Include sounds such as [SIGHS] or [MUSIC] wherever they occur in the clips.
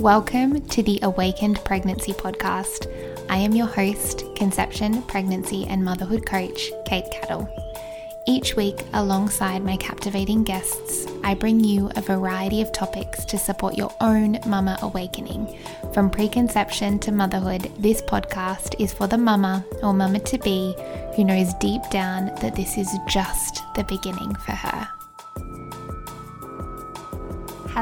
Welcome to the Awakened Pregnancy Podcast. I am your host, conception, pregnancy, and motherhood coach, Kate Cattle. Each week, alongside my captivating guests, I bring you a variety of topics to support your own mama awakening. From preconception to motherhood, this podcast is for the mama or mama to be who knows deep down that this is just the beginning for her.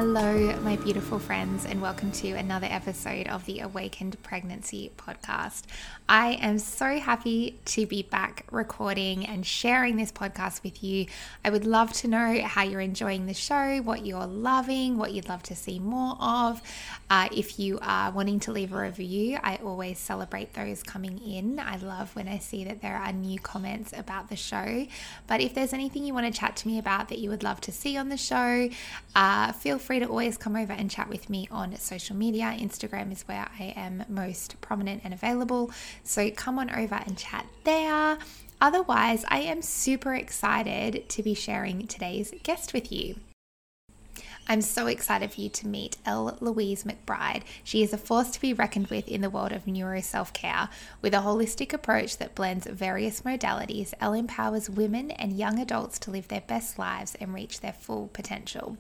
Hello, my beautiful friends, and welcome to another episode of the Awakened Pregnancy Podcast. I am so happy to be back recording and sharing this podcast with you. I would love to know how you're enjoying the show, what you're loving, what you'd love to see more of. Uh, if you are wanting to leave a review, I always celebrate those coming in. I love when I see that there are new comments about the show. But if there's anything you want to chat to me about that you would love to see on the show, uh, feel free to always come over and chat with me on social media. Instagram is where I am most prominent and available. So come on over and chat there. Otherwise, I am super excited to be sharing today's guest with you. I'm so excited for you to meet Elle Louise McBride. She is a force to be reckoned with in the world of neuro self care. With a holistic approach that blends various modalities, Elle empowers women and young adults to live their best lives and reach their full potential.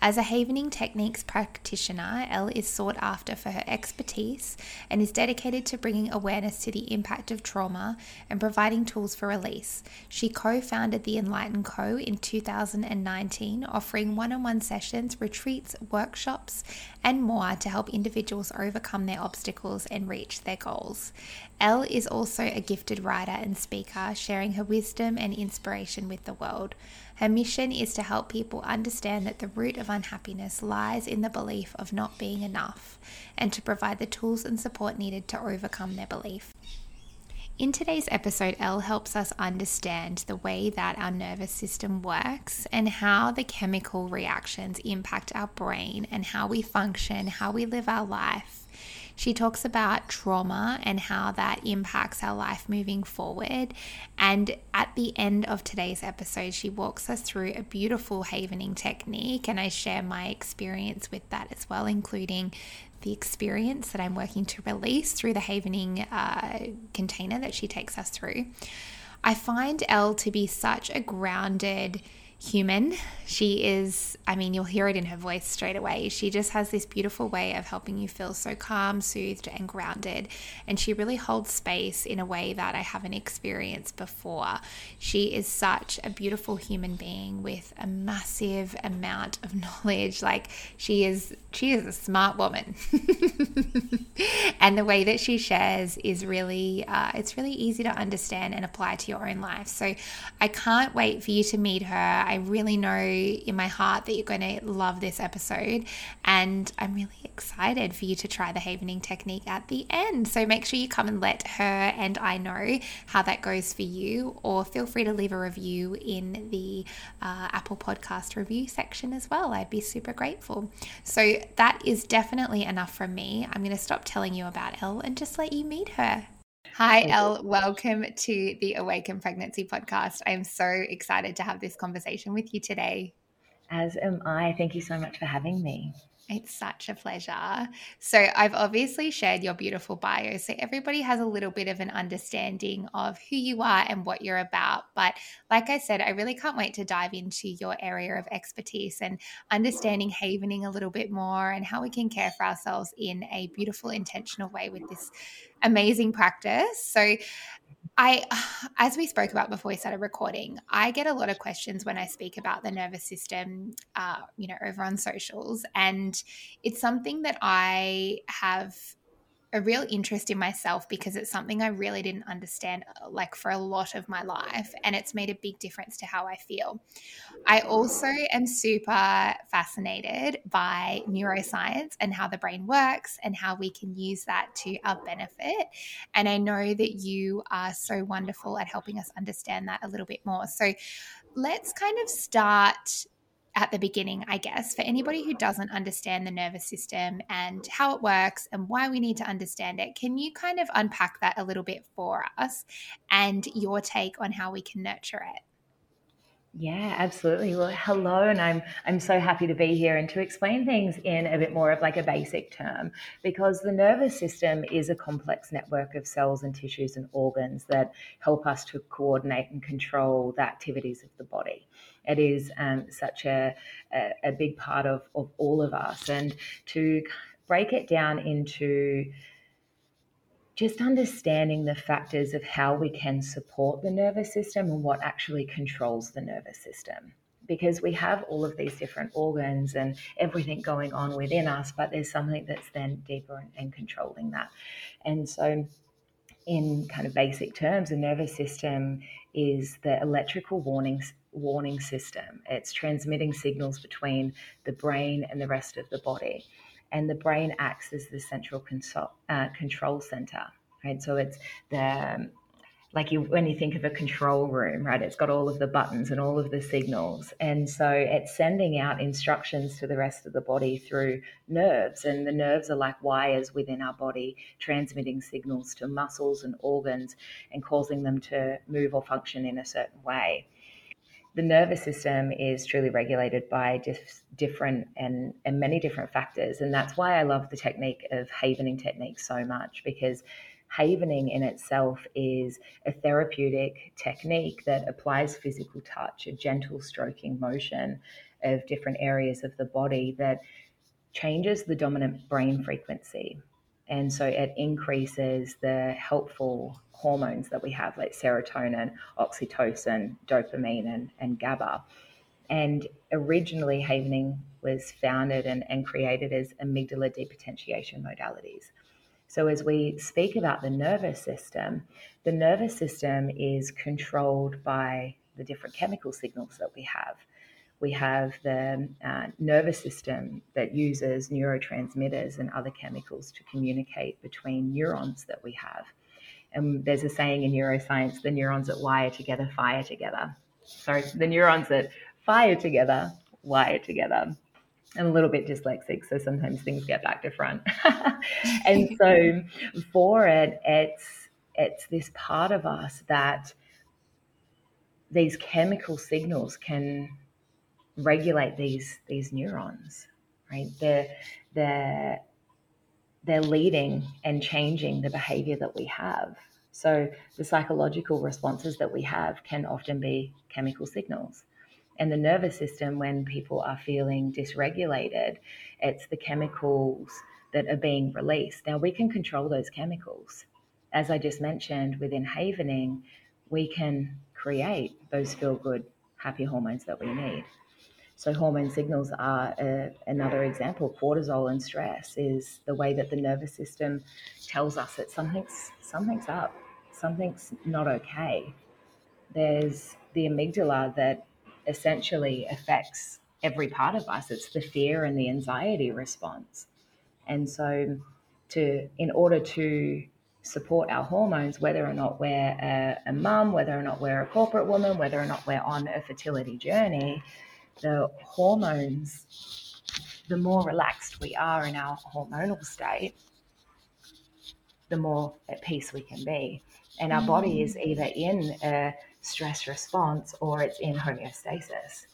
As a Havening Techniques practitioner, Elle is sought after for her expertise and is dedicated to bringing awareness to the impact of trauma and providing tools for release. She co founded the Enlighten Co. in 2019, offering one on one sessions, retreats, workshops, and more to help individuals overcome their obstacles and reach their goals. Elle is also a gifted writer and speaker, sharing her wisdom and inspiration with the world. Her mission is to help people understand that the root of unhappiness lies in the belief of not being enough and to provide the tools and support needed to overcome their belief. In today's episode, Elle helps us understand the way that our nervous system works and how the chemical reactions impact our brain and how we function, how we live our life. She talks about trauma and how that impacts our life moving forward. And at the end of today's episode, she walks us through a beautiful havening technique. And I share my experience with that as well, including the experience that I'm working to release through the havening uh, container that she takes us through. I find Elle to be such a grounded, human. She is, I mean, you'll hear it in her voice straight away. She just has this beautiful way of helping you feel so calm, soothed, and grounded. And she really holds space in a way that I haven't experienced before. She is such a beautiful human being with a massive amount of [LAUGHS] knowledge. Like, she is, she is a smart woman. [LAUGHS] and the way that she shares is really, uh, it's really easy to understand and apply to your own life. So I can't wait for you to meet her. I really know in my heart that you're going to love this episode. And I'm really excited for you to try the havening technique at the end. So make sure you come and let her and I know how that goes for you, or feel free to leave a review in the uh, Apple Podcast review section as well. I'd be super grateful. So that is definitely enough from me. I'm going to stop telling you about Elle and just let you meet her. Hi, Elle. Welcome to the Awaken Pregnancy podcast. I am so excited to have this conversation with you today. As am I. Thank you so much for having me. It's such a pleasure. So, I've obviously shared your beautiful bio, so everybody has a little bit of an understanding of who you are and what you're about. But, like I said, I really can't wait to dive into your area of expertise and understanding havening a little bit more and how we can care for ourselves in a beautiful, intentional way with this amazing practice. So, I, [SIGHS] as we spoke about before we started recording, I get a lot of questions when I speak about the nervous system, uh, you know, over on socials. And it's something that I have a real interest in myself because it's something I really didn't understand uh, like for a lot of my life and it's made a big difference to how I feel. I also am super fascinated by neuroscience and how the brain works and how we can use that to our benefit and I know that you are so wonderful at helping us understand that a little bit more. So let's kind of start at the beginning, I guess, for anybody who doesn't understand the nervous system and how it works and why we need to understand it, can you kind of unpack that a little bit for us and your take on how we can nurture it? Yeah, absolutely. Well, hello, and I'm I'm so happy to be here and to explain things in a bit more of like a basic term because the nervous system is a complex network of cells and tissues and organs that help us to coordinate and control the activities of the body. It is um, such a, a, a big part of, of all of us, and to break it down into just understanding the factors of how we can support the nervous system and what actually controls the nervous system. Because we have all of these different organs and everything going on within us, but there's something that's then deeper and controlling that. And so, in kind of basic terms, the nervous system is the electrical warning warning system. It's transmitting signals between the brain and the rest of the body and the brain acts as the central console, uh, control center, right? So it's the um, like you when you think of a control room, right? It's got all of the buttons and all of the signals, and so it's sending out instructions to the rest of the body through nerves, and the nerves are like wires within our body, transmitting signals to muscles and organs, and causing them to move or function in a certain way the nervous system is truly regulated by dif- different and, and many different factors. And that's why I love the technique of havening technique so much because havening in itself is a therapeutic technique that applies physical touch, a gentle stroking motion of different areas of the body that changes the dominant brain frequency. And so it increases the helpful hormones that we have, like serotonin, oxytocin, dopamine, and, and GABA. And originally, Havening was founded and, and created as amygdala depotentiation modalities. So, as we speak about the nervous system, the nervous system is controlled by the different chemical signals that we have. We have the uh, nervous system that uses neurotransmitters and other chemicals to communicate between neurons that we have. And there's a saying in neuroscience the neurons that wire together fire together. Sorry, the neurons that fire together wire together. I'm a little bit dyslexic, so sometimes things get back to front. [LAUGHS] and so for it, it's it's this part of us that these chemical signals can regulate these these neurons, right? They're they're they're leading and changing the behavior that we have. So the psychological responses that we have can often be chemical signals. And the nervous system, when people are feeling dysregulated, it's the chemicals that are being released. Now, we can control those chemicals. As I just mentioned, within havening, we can create those feel good, happy hormones that we need. So, hormone signals are a, another example. Cortisol and stress is the way that the nervous system tells us that something's, something's up, something's not okay. There's the amygdala that essentially affects every part of us. It's the fear and the anxiety response. And so, to in order to support our hormones, whether or not we're a, a mum, whether or not we're a corporate woman, whether or not we're on a fertility journey, the hormones, the more relaxed we are in our hormonal state, the more at peace we can be. And our mm. body is mm. either in a stress response or it's in homeostasis,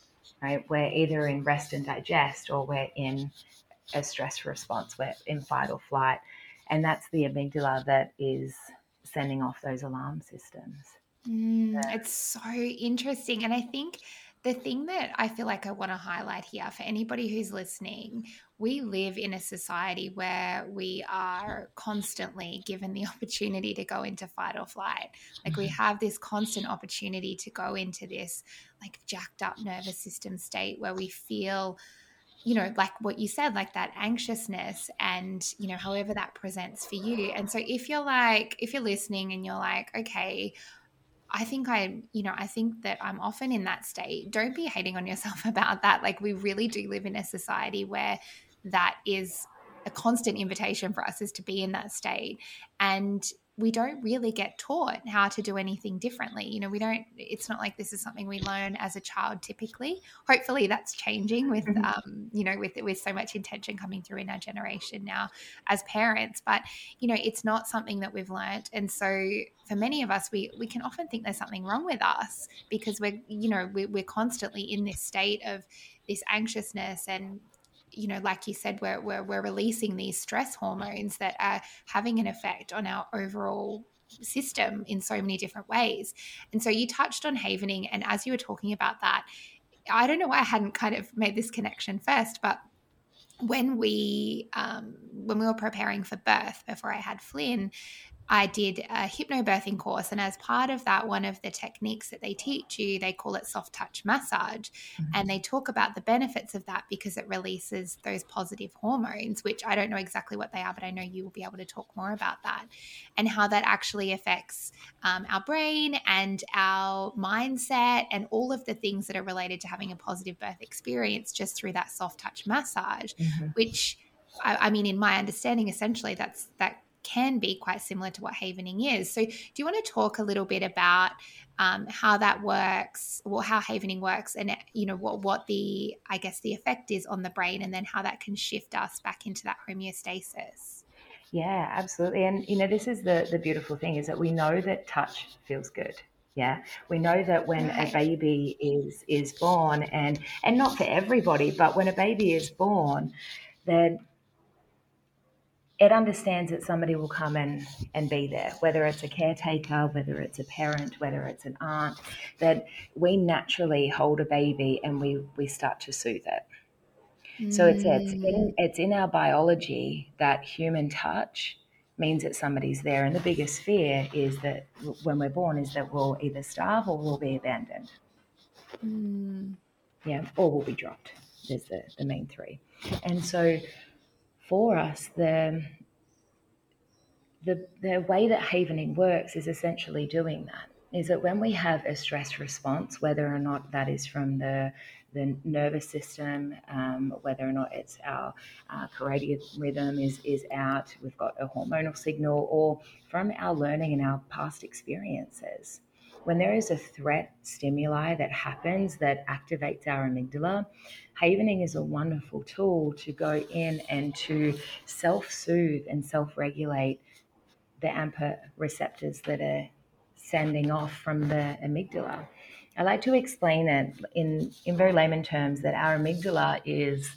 right? We're either in rest and digest or we're in a stress response, we're in fight or flight. And that's the amygdala that is sending off those alarm systems. Mm, it's so interesting. And I think the thing that I feel like I want to highlight here for anybody who's listening, we live in a society where we are constantly given the [LAUGHS] opportunity to go into fight or flight. Like we mm-hmm. have this constant opportunity to go into this like jacked up nervous system state where we feel you know like what you said like that anxiousness and you know however that presents for you and so if you're like if you're listening and you're like okay I think I, you know, I think that I'm often in that state. Don't be hating on yourself [LAUGHS] about that. Like, we really do live in a society where that is a constant invitation for us is to be in that state. And we don't really get taught how to do anything differently. You know, we don't, it's not like this is something we learn as a child typically. Hopefully that's changing with, mm-hmm. um, you know, with, with so much intention coming through in our generation now as parents. But, you know, it's not something that we've learned. And so for many of us, we, we can often think there's something wrong with us because we're, you know, we're, we're constantly in this state of this anxiousness and you know, like you said, we're, we're, we're releasing these stress hormones that are having an effect on our overall system in so many different ways. And so you touched on havening. And as you were talking about that, I don't know why I hadn't kind of made this connection first, but when we um, when we were preparing for birth before I had Flynn, I did a hypnobirthing course. And as part of that, one of the techniques that they teach you, they call it soft touch massage. Mm-hmm. And they talk about the benefits of that because it releases those positive hormones, which I don't know exactly what they are, but I know you will be able to talk more about that and how that actually affects um, our brain and our mindset and all of the things that are related to having a positive birth experience just through that soft touch massage, mm-hmm. which I, I mean, in my understanding, essentially, that's that can be quite similar to what havening is. So, do you want to talk a little bit about um, how that works, or how havening works, and you know what what the I guess the effect is on the brain, and then how that can shift us back into that homeostasis? Yeah, absolutely. And you know, this is the the beautiful thing is that we know that touch feels good. Yeah, we know that when right. a baby is is born, and and not for everybody, but when a baby is born, then it understands that somebody will come and, and be there, whether it's a caretaker, whether it's a parent, whether it's an aunt, that we naturally hold a baby and we, we start to soothe it. Mm. So it's, it's, in, mm. it's in our biology that human touch means that somebody's there. And the biggest fear is that when we're born is that we'll either starve or we'll be abandoned. Mm. Yeah, or we'll be dropped. There's the, the main three. And so for us, the the the way that havening works is essentially doing that. Is that when we have a stress response, whether or not that is from the the nervous system, um, whether or not it's our uh, circadian rhythm is, is out, we've got a hormonal signal, or from our learning and our past experiences. When there is a threat stimuli that happens that activates our amygdala, Havening is a wonderful tool to go in and to self soothe and self regulate the AMPA receptors that are sending off from the amygdala. I like to explain it in, in very layman terms that our amygdala is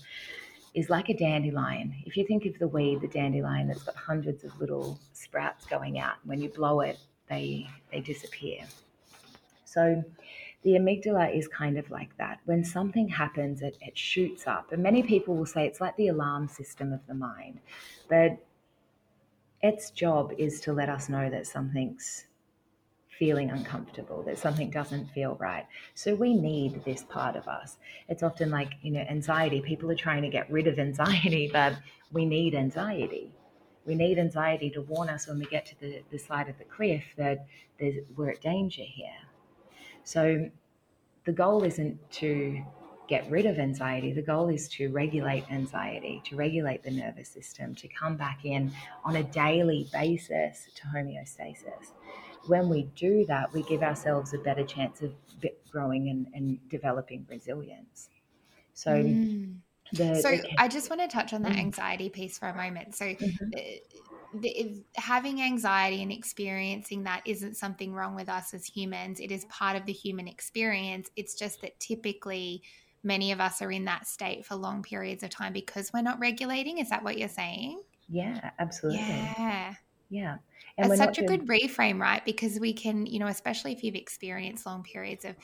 is like a dandelion. If you think of the weed, the dandelion that's got hundreds of little sprouts going out, when you blow it, they they disappear. So the amygdala is kind of like that. When something happens, it, it shoots up. And many people will say it's like the alarm system of the mind. But its job is to let us know that something's feeling uncomfortable, that something doesn't feel right. So we need this part of us. It's often like, you know, anxiety. People are trying to get rid of anxiety, [LAUGHS] but we need anxiety. We need anxiety to warn us when we get to the, the side of the cliff that we're at danger here. So the goal isn't to get rid of anxiety. The goal is to regulate anxiety, to regulate the nervous system, to come back in on a daily basis to homeostasis. When we do that, we give ourselves a better chance of growing and, and developing resilience. So, mm. the, so the, I just want to touch on that mm. anxiety piece for a moment. So, mm-hmm the, having anxiety and experiencing that isn't something wrong with us as humans. It is part of the human experience. It's just that typically many of us are in that state for long periods of time because we're not regulating. Is that what you're saying? Yeah, absolutely. Yeah. Yeah. And it's such a good reframe, right? Because we can, you know, especially if you've experienced long periods of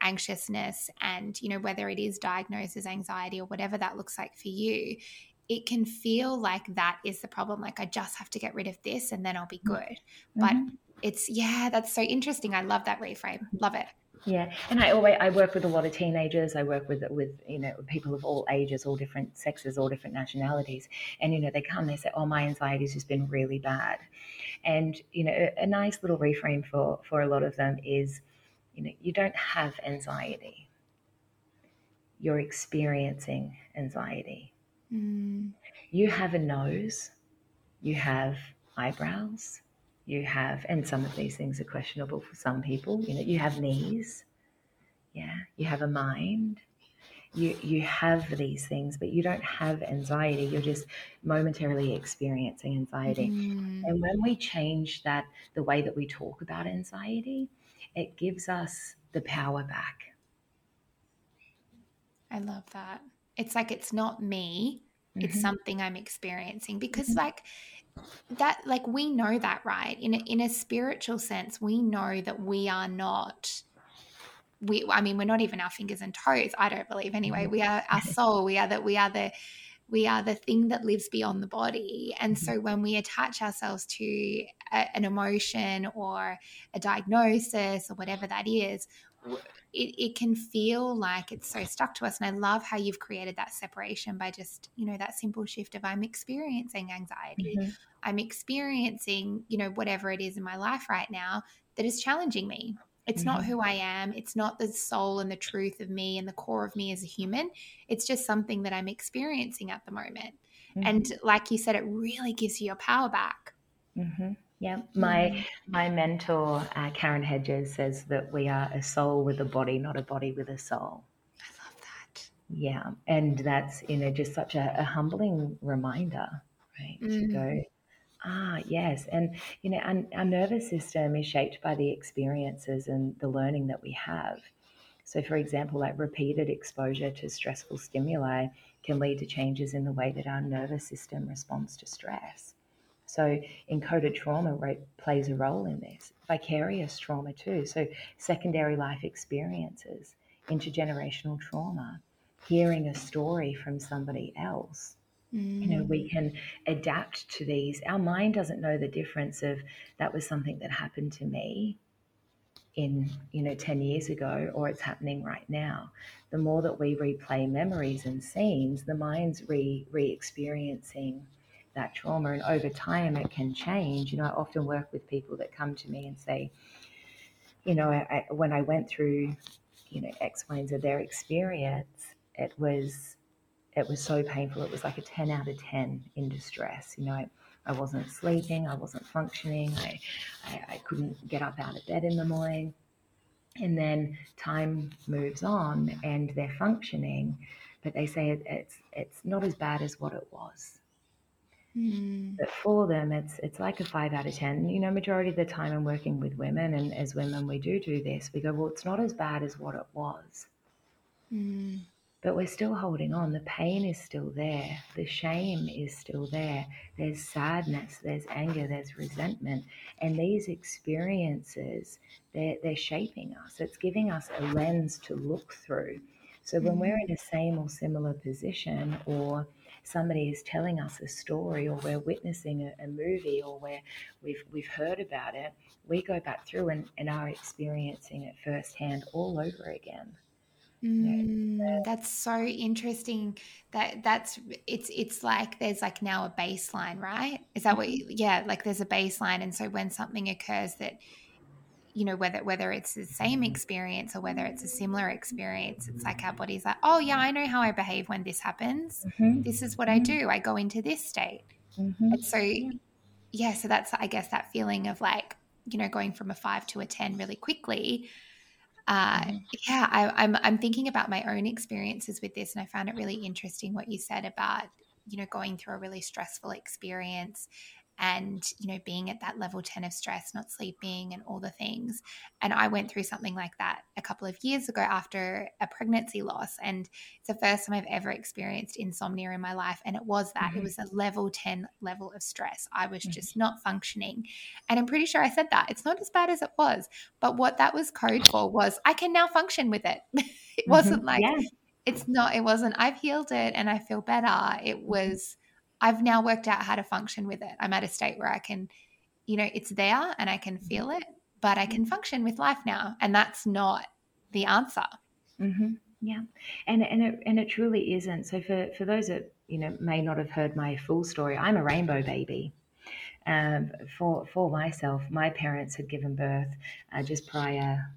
anxiousness and, you know, whether it is diagnosed as anxiety or whatever that looks like for you, it can feel like that is the problem. Like, I just have to get rid of this and then I'll be mm-hmm. good. Mm-hmm. But it's, yeah, that's so interesting. I love that reframe. Love it. Yeah, and I always I work with a lot of teenagers. I work with with you know people of all ages, all different sexes, all different nationalities, and you know they come, they say, "Oh, my anxiety's just been really bad," and you know a, a nice little reframe for for a lot of them is, you know, you don't have anxiety. You're experiencing anxiety. Mm. You have a nose, you have eyebrows, you have, and some of these things are questionable for some people. You know, you have knees, yeah, you have a mind, you you have these things, but you don't have anxiety. You're just momentarily experiencing anxiety. Mm. And when we change that, the way that we talk about anxiety, it gives us the power back. I love that. It's like it's not me, mm-hmm. it's something I'm experiencing because mm-hmm. like that like we know that right in a, in a spiritual sense we know that we are not we i mean we're not even our fingers and toes i don't believe anyway mm-hmm. we are our [LAUGHS] soul we are that we are the we are the thing that lives beyond the body and so when we attach ourselves to a, an emotion or a diagnosis or whatever that is it, it can feel like it's so stuck to us. And I love how you've created that separation by just, you know, that simple shift of I'm experiencing anxiety. Mm-hmm. I'm experiencing, you know, whatever it is in my life right now that is challenging me. It's mm-hmm. not who I am. It's not the soul and the truth of me and the core of me as a human. It's just something that I'm experiencing at the moment. Mm-hmm. And like you said, it really gives you your power back. Mm-hmm. Yeah, my mm. my mentor uh, Karen Hedges says that we are a soul with a body, not a body with a soul. I love that. Yeah, and that's you know just such a, a humbling reminder, right? Mm. To go, mm. ah, yes, and you know, our, our nervous system is shaped by the experiences and the learning that we have. So, for example, like repeated exposure to stressful stimuli can lead to changes in the way that our nervous system responds to stress. So encoded trauma plays a role in this. Vicarious trauma too. So secondary life experiences, intergenerational trauma, hearing a story from somebody else. Mm. You know, we mm. can adapt to these. Our mind doesn't know the difference of that was something that happened to me in you know 10 years ago or it's happening right now the more that we replay memories and scenes the mind's re re-experiencing that trauma. And over time, it can change. You know, I often work with people that come to me and say, you know, I, when I went through, you know, X, Y, and Z, their experience, it was, it was so painful. It was like a 10 out of 10 in distress. You know, I, I wasn't sleeping, I wasn't functioning, I, I, I couldn't get up out of bed in the morning. And then time moves on and they're functioning, but they say it, it's it's not as bad as what it was. Mm. But for them, it's it's like a five out of ten. You know, majority of the time I'm working with women, and as women, we do do this. We go, well, it's not as bad as what it was, mm. but we're still holding on. The pain is still there. The shame is still there. There's sadness. There's anger. There's resentment, and these experiences they're they're shaping us. It's giving us a lens to look through. So when mm. we're in a same or similar position, or somebody is telling us a story or we're witnessing a, a movie or where we've, we've heard about it, we go back through and, and are experiencing it firsthand all over again. Mm, that's so interesting. That that's it's it's like there's like now a baseline, right? Is that what? You, yeah, like there's a baseline, and so when something occurs that you know whether whether it's the same experience or whether it's a similar experience it's like our body's like oh yeah i know how i behave when this happens mm-hmm. this is what i mm-hmm. do i go into this state mm-hmm. and so yeah so that's i guess that feeling of like you know going from a five to a ten really quickly uh, mm-hmm. yeah I, I'm, I'm thinking about my own experiences with this and i found it really interesting what you said about you know going through a really stressful experience and you know being at that level 10 of stress not sleeping and all the things and i went through something like that a couple of years ago after a pregnancy loss and it's the first time i've ever experienced insomnia in my life and it was that mm-hmm. it was a level 10 level of stress i was mm-hmm. just not functioning and i'm pretty sure i said that it's not as bad as it was but what that was code for was i can now function with it [LAUGHS] it mm-hmm. wasn't like yeah. it's not it wasn't i've healed it and i feel better it mm-hmm. was I've now worked out how to function with it. I'm at a state where I can, you know, it's there and I can feel it, but I can mm-hmm. function with life now. And that's not the answer. Mm-hmm. Yeah. And, and, it, and it truly isn't. So for, for those that, you know, may not have heard my full story, I'm a rainbow baby. Um, for, for myself, my parents had given birth uh, just prior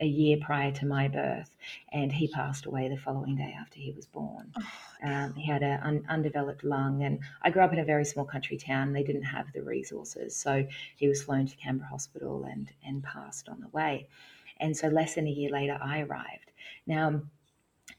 a year prior to my birth, and he passed away the following day after he was born. Oh, um, he had an un- undeveloped lung, and I grew up in a very small country town. They didn't have the resources, so he was flown to Canberra Hospital and and passed on the way. And so, less than a year later, I arrived. Now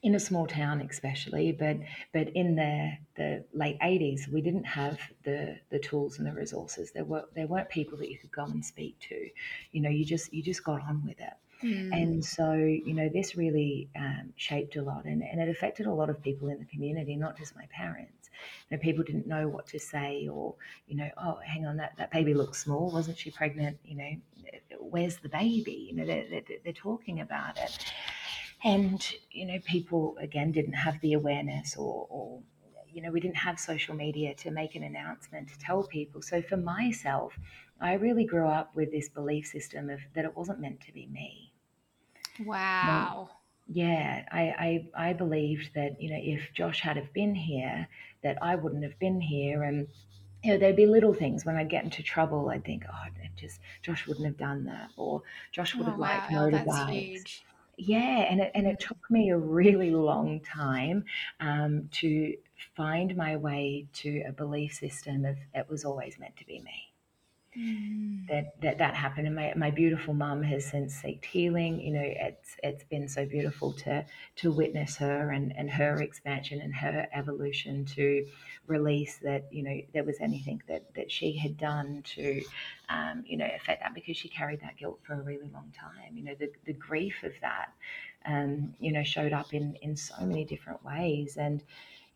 in a small town especially but but in the the late 80s we didn't have the the tools and the resources. There were there weren't people that you could go and speak to. You know you just you just got on with it. Mm. and so you know this really um, shaped a lot and, and it affected a lot of people in the community not just my parents. You know people didn't know what to say or you know oh hang on that that baby looks small. Wasn't she pregnant? You know where's the baby? You know they're, they're, they're talking about it and, you know, people, again, didn't have the awareness or, or you know, we didn't have social media to make an announcement to tell people. So for myself, I really grew up with this belief system of that it wasn't meant to be me. Wow. yeah, I, I I believed that you know if Josh had have been here, that I wouldn't have been here, and you know there'd be little things when I'd get into trouble. I'd think, oh, just Josh wouldn't have done that, or Josh would oh, have oh, liked wow. motorbikes yeah, and it, and it took me a really long time um, to find my way to a belief system of it was always meant to be me. Mm. That, that that happened, and my, my beautiful mum has since sought healing. You know, it's it's been so beautiful to to witness her and, and her expansion and her evolution to release that you know there was anything that that she had done to um, you know affect that because she carried that guilt for a really long time. You know the, the grief of that um, you know showed up in in so many different ways. And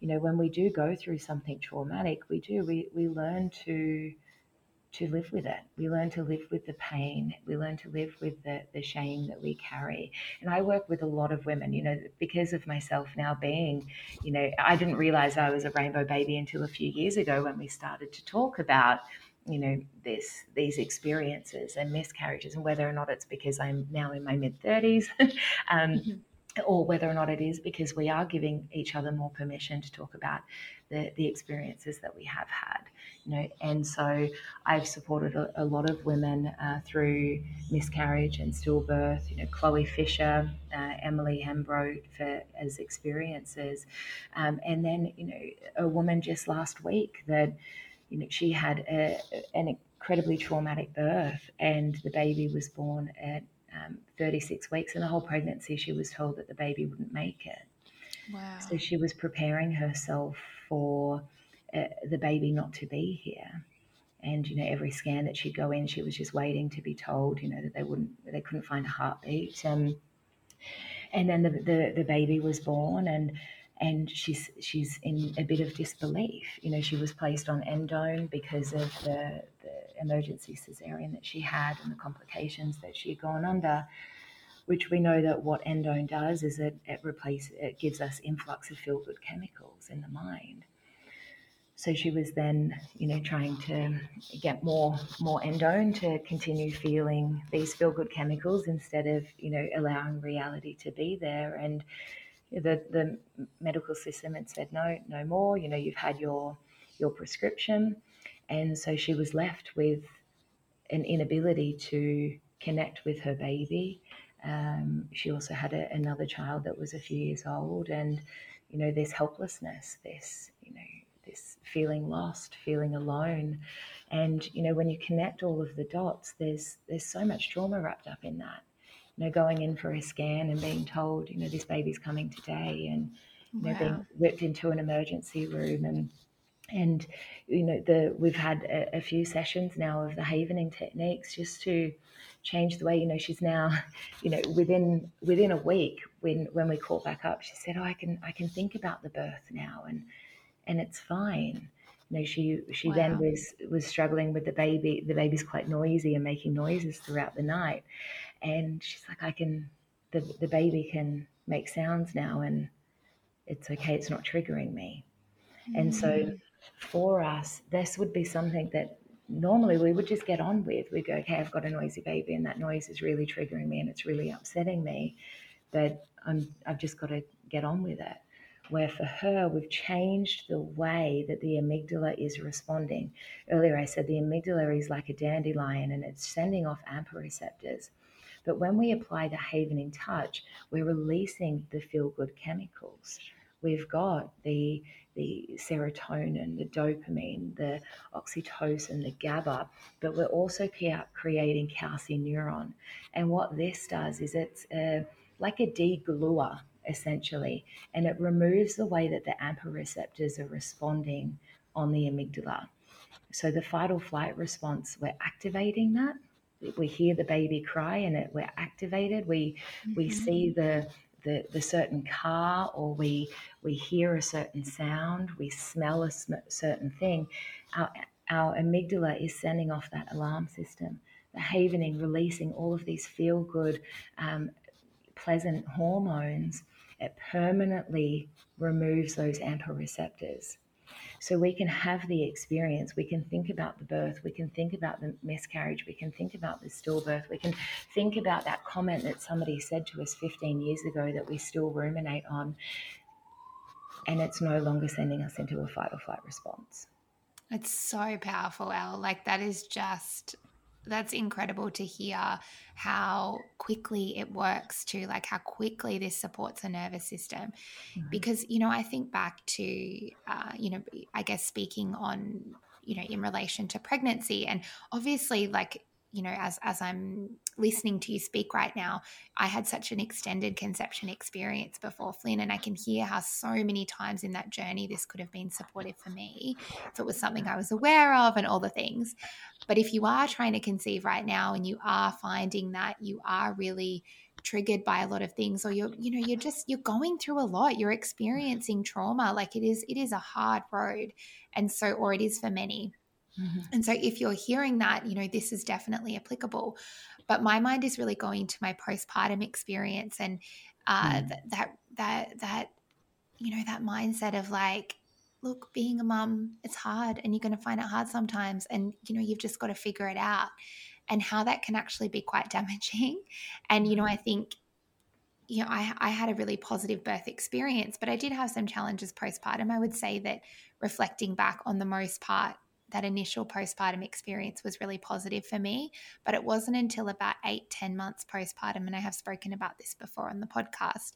you know when we do go through something traumatic we do we we learn to to live with it. We learn to live with the pain. We learn to live with the, the shame that we carry. And I work with a lot of women, you know, because of myself now being, you know, I didn't realize I was a rainbow baby until a few years ago when we started to talk about you know this these experiences and miscarriages and whether or not it's because i'm now in my mid 30s [LAUGHS] um, mm-hmm or whether or not it is because we are giving each other more permission to talk about the, the experiences that we have had you know. And so i've supported a, a lot of women uh, through miscarriage and stillbirth you know chloe fisher uh, emily hembrote for as experiences. Um, and then you know a woman just last week that you know she had a, an incredibly traumatic birth and the baby was born at um, 36 weeks, and the whole pregnancy, she was told that the baby wouldn't make it. Wow. So she was preparing herself for uh, the baby not to be here. And you know, every scan that she'd go in, she was just waiting to be told, you know, that they wouldn't, they couldn't find a heartbeat. Um, and then the, the the baby was born, and and she's she's in a bit of disbelief. You know, she was placed on endone because of the, the emergency cesarean that she had and the complications that she had gone under. Which we know that what endone does is it it replaces it gives us influx of feel good chemicals in the mind. So she was then, you know, trying to get more more endone to continue feeling these feel good chemicals instead of, you know, allowing reality to be there and the, the medical system had said no, no more. You know, you've had your your prescription, and so she was left with an inability to connect with her baby. Um, she also had a, another child that was a few years old, and you know, this helplessness, this you know, this feeling lost, feeling alone, and you know, when you connect all of the dots, there's there's so much trauma wrapped up in that. You know, going in for a scan and being told, you know, this baby's coming today, and you know, being whipped into an emergency room and and you know the we've had a, a, few sessions now of the havening techniques just to change the way you know she's now [LAUGHS] you know within within a week when when we caught back up she said oh i can i can think about the birth now and and it's fine you know she she wow. then was was struggling with the baby the baby's quite noisy and making noises throughout the night and she's like, I can, the, the baby can make sounds now and it's okay, it's not triggering me. Mm. And so mm. For us, this would be something that normally we would just get on with. We'd go, okay, I've got a noisy baby and that noise is really triggering me and it's really upsetting me. But I'm, I've just got to get on with it. Where for her, we've changed the way that the amygdala is responding. Earlier, I said the amygdala is like a dandelion and it's sending off AMPA receptors But when we apply the Havening touch, we're releasing the feel good chemicals. We've got the the serotonin, the dopamine, the oxytocin, the GABA, but we're also creating calcineurin. And what this does is it's a, like a degluer, essentially, and it removes the way that the AMPA receptors are responding on the amygdala. So the fight or flight response, we're activating that. We hear the baby cry and it, we're activated. We mm-hmm. we see the the, the certain car or we we hear a certain sound, we smell a sm- certain thing, our, our amygdala is sending off that alarm system. The havening, releasing all of these feel good, um, pleasant hormones, it permanently removes those AMPA receptors. So we can have the experience. We can think about the birth. We can think about the miscarriage. We can think about the stillbirth. We can think about that comment that somebody said to us 15 years ago that we still ruminate on. And it's no longer sending us into a fight or flight response. It's so powerful, Elle. Like that is just that's incredible to hear how quickly it works to like how quickly this supports the nervous system mm-hmm. because you know i think back to uh, you know i guess speaking on you know in relation to pregnancy and obviously like you know as as i'm listening to you speak right now i had such an extended conception experience before flynn and i can hear how so many times in that journey this could have been supportive for me if it was something i was aware of and all the things. But if you are trying to conceive right now and you are finding that you are really triggered by a lot of things or you're you know you're just you're going through a lot you're experiencing trauma like it is it is a hard road and so or it is for many Mm-hmm. And so if you're hearing that, you know, this is definitely applicable. But my mind is really going to my postpartum experience and uh, mm. th- that, that, that, you know, that mindset of like, look, being a mum, it's hard and you're going to find it hard sometimes. And, you know, you've just got to figure it out and how that can actually be quite [LAUGHS] damaging. And, you know, mm-hmm. I think you know, I, I had a really positive birth experience, but I did have some challenges postpartum. I would say that reflecting back on the most part, that initial postpartum experience was really positive for me. But it wasn't until about eight, 10 months postpartum, and I have spoken about this before on the podcast.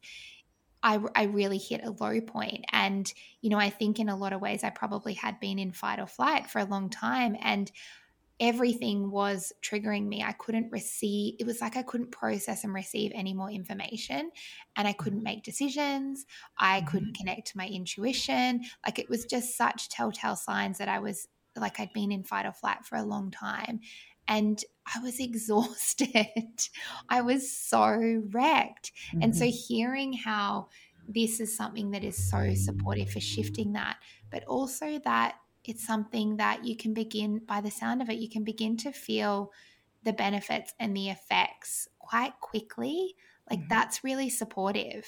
I, I really hit a low point. And, you know, I think in a lot of ways I probably had been in fight or flight for a long time. And everything was triggering me. I couldn't receive, it was like I couldn't process and receive any more information and I couldn't make decisions. I couldn't mm-hmm. connect to my intuition. Like it was just such telltale signs that I was like I'd been in fight or flight for a long time. And I was [LAUGHS] exhausted. I was so wrecked. Mm-hmm. And so mm-hmm. hearing how this is something that is so supportive for shifting that, but also that it's something that you can begin, by the sound of it, you can begin to feel the benefits and the effects quite quickly. Like mm-hmm. that's really supportive.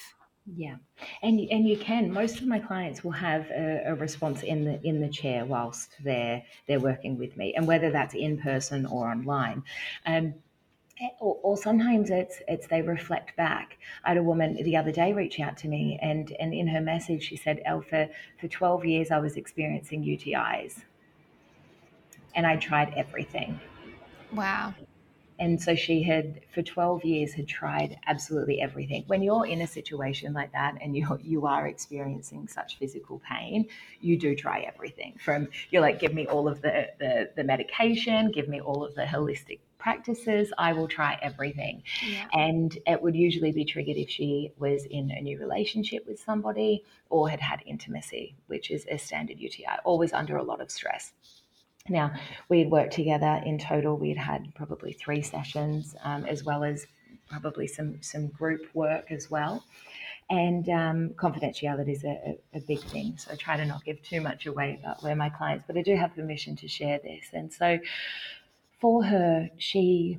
Yeah, and and you can. Most of my clients will have a, a, response in the in the chair whilst they're they're working with me, and whether that's in person or online. Um, or, or, sometimes it's it's they reflect back. I had a woman the other day reach out to me, and and in her message she said, "Elle, for for twelve years I was experiencing UTIs, and I tried everything." Wow and so she had for 12 years had tried absolutely everything. When you're in a situation like that and you you are experiencing such physical pain you do try everything from you're like give me all of the the, the medication give me all of the holistic practices i will try everything. Yeah. and it would usually be triggered if she was in a new relationship with somebody or had had intimacy which is a standard uti always under a lot of stress now, we had worked together in total, we had had probably three sessions, um, as well as probably some, some group work as well. And um, confidentiality is a, a, big thing. So I try to not give too much away about where my clients, but I do have permission to share this. And so for her, she,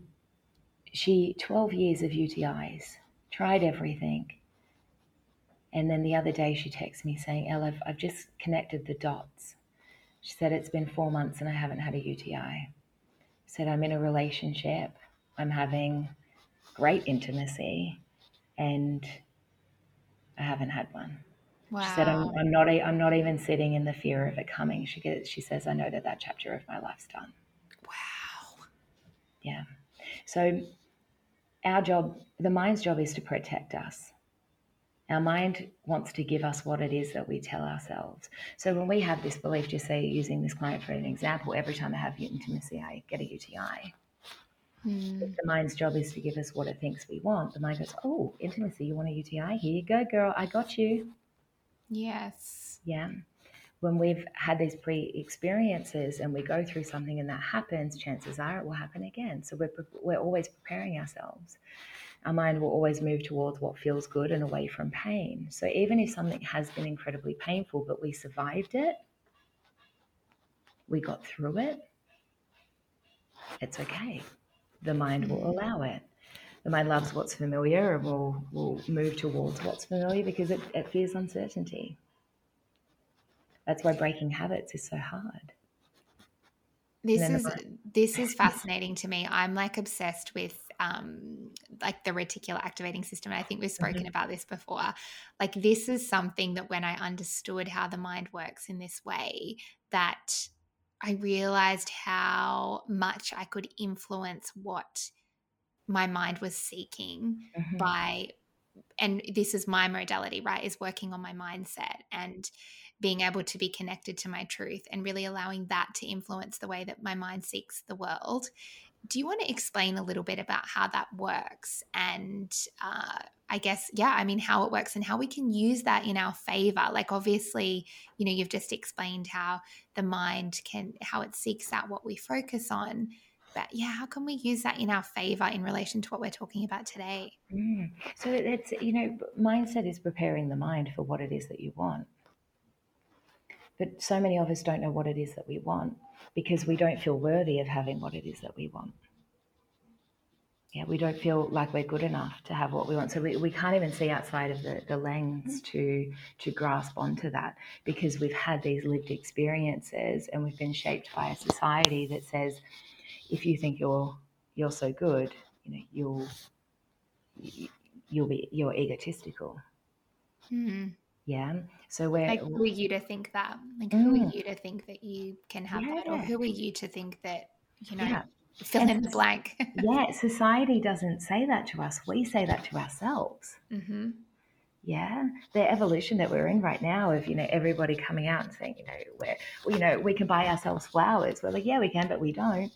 she 12 years of UTIs, tried everything. And then the other day she texts me saying, Elle, I've, I've just connected the dots. She said, It's been four months and I haven't had a UTI. Said, I'm in a relationship. I'm having great intimacy and I haven't had one. Wow. She said, I'm, I'm not, a, I'm not even sitting in the fear of it coming. She gets, she says, I know that that chapter of my life's done. Wow. Yeah. So our job, the mind's job is to protect us. Our mind wants to give us what it is that we tell ourselves. So when we have this belief, just say using this client for an example, every time I have intimacy, I get a UTI. Mm. If the mind's job is to give us what it thinks we want, the mind goes, Oh, intimacy, you want a UTI? Here you go, girl, I got you. Yes. Yeah. When we've had these pre experiences and we go through something and that happens, chances are it will happen again. So we're, we're always preparing ourselves our mind will always move towards what feels good and away from pain. So even if something has been incredibly painful, but we survived it, we got through it, it's okay. The mind will mm. allow it. The mind loves what's familiar and will, will move towards what's familiar because it, it fears uncertainty. That's why breaking habits is so hard. This is this is [LAUGHS] fascinating to me. I'm like obsessed with um, like the reticular activating system. And I think we've spoken mm-hmm. about this before. Like this is something that when I understood how the mind works in this way, that I realized how much I could influence what my mind was seeking mm-hmm. by and this is my modality right is working on my mindset and being able to be connected to my truth and really allowing that to influence the way that my mind seeks the world do you want to explain a little bit about how that works? And uh, i guess yeah i mean how it works and how we can use that in our favor. Like obviously you know you've just explained how the mind can how it seeks out what we focus on. But yeah how can we use that in our favor in relation to what we're talking about today? Mm. so it's you know mindset is preparing the mind for what it is that you want. But so many of us don't know what it is that we want because we don't feel worthy of having what it is that we want. Yeah, we don't feel like we're good enough to have what we want. So we, we can't even see outside of the, the lens to to grasp onto that because we've had these lived experiences and we've been shaped by a society that says if you think you're you're so good, you know, you'll you'll be you're egotistical. Mm-hmm. Yeah. So where like who are you to think that? Like mm. who are mm. you to think that you can have yeah. that? Or who are you to think that, you know, yeah. fill and in the blank? yeah, [LAUGHS] society doesn't say that to us. We say that to ourselves. Mm-hmm. Yeah, the evolution that we're in right now of you know everybody coming out and saying you know we're you know we can buy ourselves flowers. We're like yeah we can, but we don't.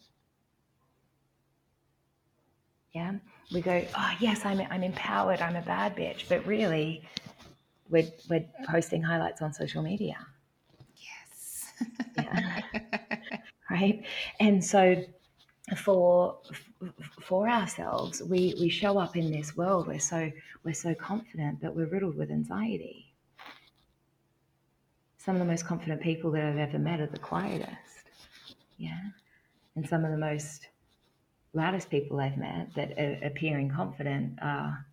Yeah, we go oh yes I'm I'm empowered. I'm a bad bitch, but really we're, we're posting highlights on social media. Yes. yeah. [LAUGHS] right. And so for for ourselves, we, we show up in this world. We're so we're so confident, but we're riddled with anxiety. Some of the most confident people that I've ever met are the quietest. Yeah. And some of the most loudest people I've met that are appearing confident are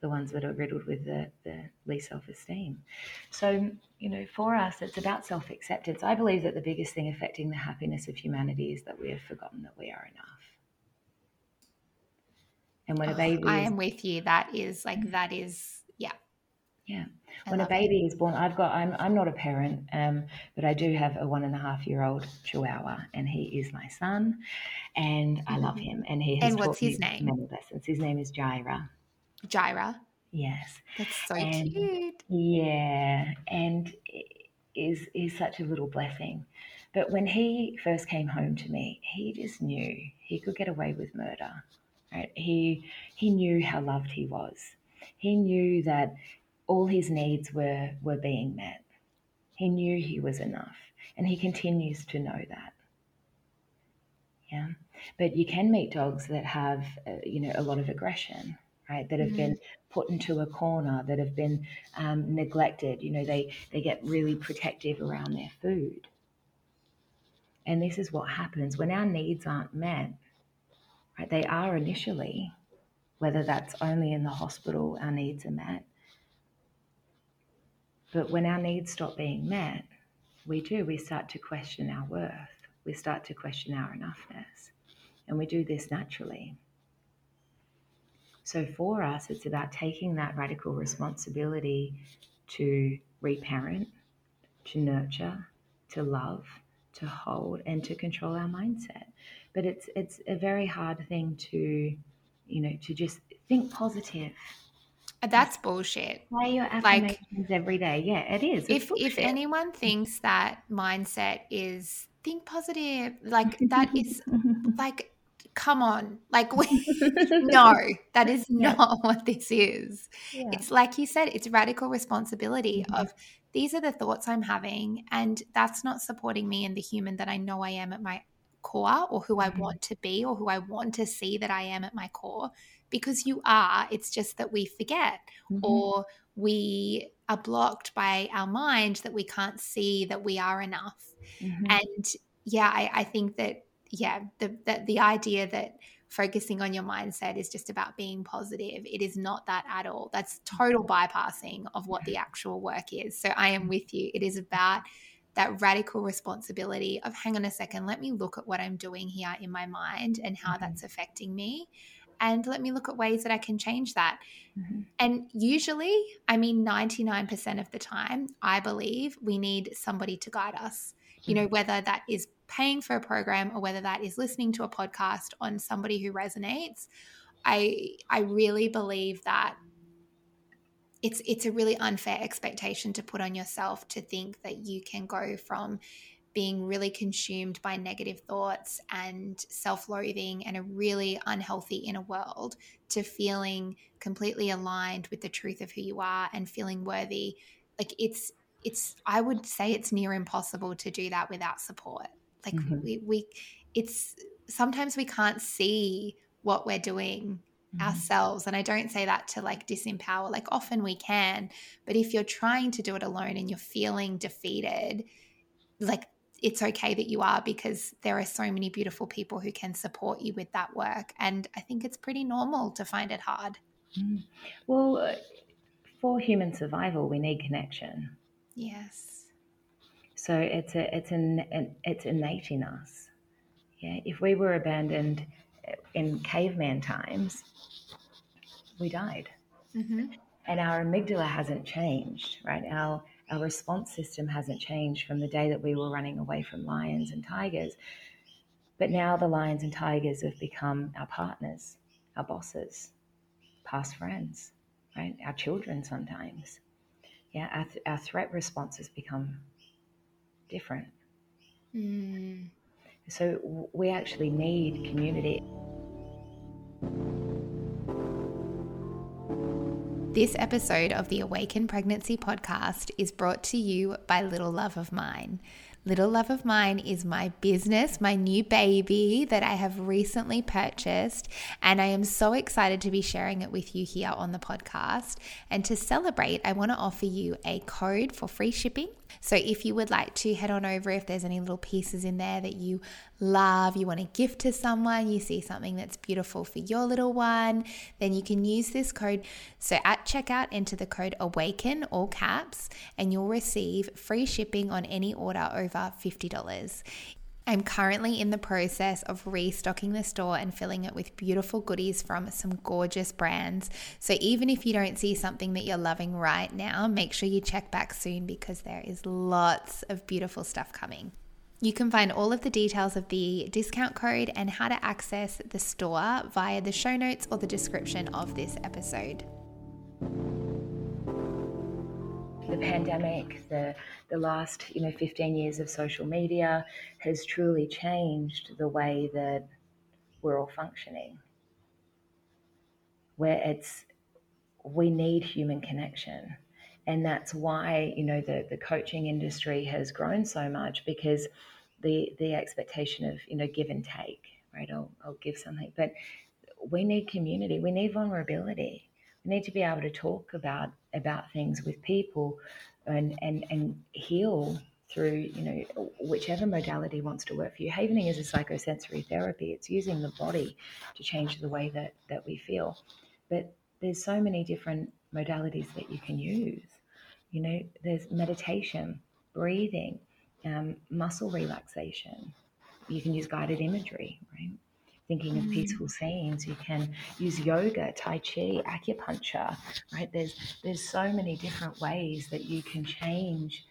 the ones that are riddled with the, the least self esteem. So, you know, for us, it's about self acceptance. I believe that the biggest thing affecting the happiness of humanity is that we have forgotten that we are enough. And when oh, a baby, I am with you. That is like mm. that is yeah, yeah. when a baby it. is born, I've got. I'm I'm not a parent, um, but I do have a one and a half year old Chihuahua, and he is my son, and I love mm. him. And he has and what's his name? Many lessons. His name is Jaira. Jaira. Yes. That's so and, cute. Yeah, and is is such a little blessing. But when he first came home to me, he just knew he could get away with murder. Right? He he knew how loved he was. He knew that all his needs were were being met. He knew he was enough, and he continues to know that. Yeah, but you can meet dogs that have, uh, you know, a lot of aggression right that have mm-hmm. been put into a corner that have been um, neglected you know they they get really protective around their food. And this is what happens when our needs aren't met right? They are initially whether that's only in the hospital our needs are met. But when our needs stop being met we do we start to question our worth. We start to question our enoughness. And we do this naturally so for us, it's about taking that radical responsibility to reparent, to nurture, to love, to hold, and to control our mindset. But it's it's a very hard thing to you know, to just think positive. Uh, that's bullshit. Say your affirmations like, every day. Yeah, it is. It's if bullshit. if anyone thinks that mindset is think positive, like that is [LAUGHS] like come on like we [LAUGHS] [LAUGHS] no that is not [LAUGHS] what this is yeah. it's like you said it's radical responsibility mm-hmm. of these are the thoughts i'm having and that's not supporting me and the human that i know i am at my core or who I mm-hmm. want to be or who I want to see that I am at my core because you are. It's just that we forget mm-hmm. or we are blocked by our mind that we can't see that we are enough. Mm-hmm. And yeah, I, I, think that, yeah, the, the, the idea that focusing on your mindset is just about being positive. It is not that at all. That's total bypassing of what the actual work is. So I am with you. It is about that radical responsibility of hang on a second, let me look at what I'm doing here in my mind and how mm-hmm. that's affecting me. And let me look at ways that I can change that. Mm-hmm. And usually, I mean, 99% of the time, I believe we need somebody to guide us. You know, mm-hmm. whether that is paying for a program or whether that is listening to a podcast on somebody who resonates. I I really believe that it's it's a really unfair expectation to put on yourself to think that you can go from being really consumed by negative thoughts and self-loathing and a really unhealthy inner world to feeling completely aligned with the truth of who you are and feeling worthy like it's it's i would say it's near impossible to do that without support like mm-hmm. we, we it's sometimes we can't see what we're doing mm-hmm. ourselves. And I don't say that to like disempower, like often we can, but if you're trying to do it alone and you're feeling defeated, like it's okay that you are because there are so many beautiful people who can support you with that work. And I think it's pretty normal to find it hard. Mm. Well, uh, for human survival, we need connection. Yes. So it's a, it's an, an it's innate in us. Yeah. If we were abandoned in caveman times, we died. Mm-hmm. And our amygdala hasn't changed, right? Our our response system hasn't changed from the day that we were running away from lions and tigers. But now the lions and tigers have become our partners, our bosses, past friends, right? Our children sometimes. Yeah, our, th- our threat responses become different. Mm. So we actually need community. This episode of the Awaken Pregnancy podcast is brought to you by Little Love of Mine. Little Love of Mine is my business, my new baby that I have recently purchased. And I am so excited to be sharing it with you here on the podcast. And to celebrate, I want to offer you a code for free shipping so if you would like to head on over, if there's any little pieces in there that you love, you want to gift to someone, you see something that's beautiful for your little one, then you can use this code. So at checkout, enter the code AWAKEN, all caps, and you'll receive free shipping on any order over $50. I'm currently in the process of restocking the store and filling it with beautiful goodies from some gorgeous brands. So even if you don't see something that you're loving right now, make sure you check back soon because there is lots of beautiful stuff coming. You can find all of the details of the discount code and how to access the store via the show notes or the description of this episode the pandemic, the the last you know 15 years of social media has truly changed the way that we're all functioning. Where it's we need human connection. And that's why, you know, the, the coaching industry has grown so much because the the expectation of, you know, give and take, right? I'll, I'll give something. But we need community, we need vulnerability need to be able to talk about about things with people and and and heal through you know whichever modality wants to work for you. Havening is a psychosensory therapy. It's using the body to change the way that that we feel. But there's so many different modalities that you can use. You know there's meditation breathing um, muscle relaxation. You can use guided imagery right thinking of mm. peaceful scenes. You can use yoga, tai chi, acupuncture, right? There's there's so many different ways that you can change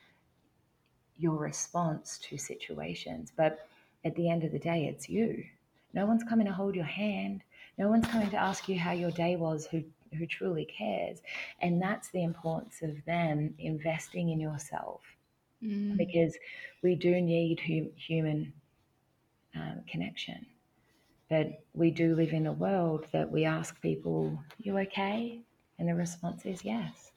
your response to situations. But at the end of the day, it's you. No one's coming to hold your hand. No one's coming to ask you how your day was who who truly cares. And that's the importance of them investing in yourself. Mm. Because we do need hum- human um, connection. But we do live in a world that we ask people, You okay? And the response is yes.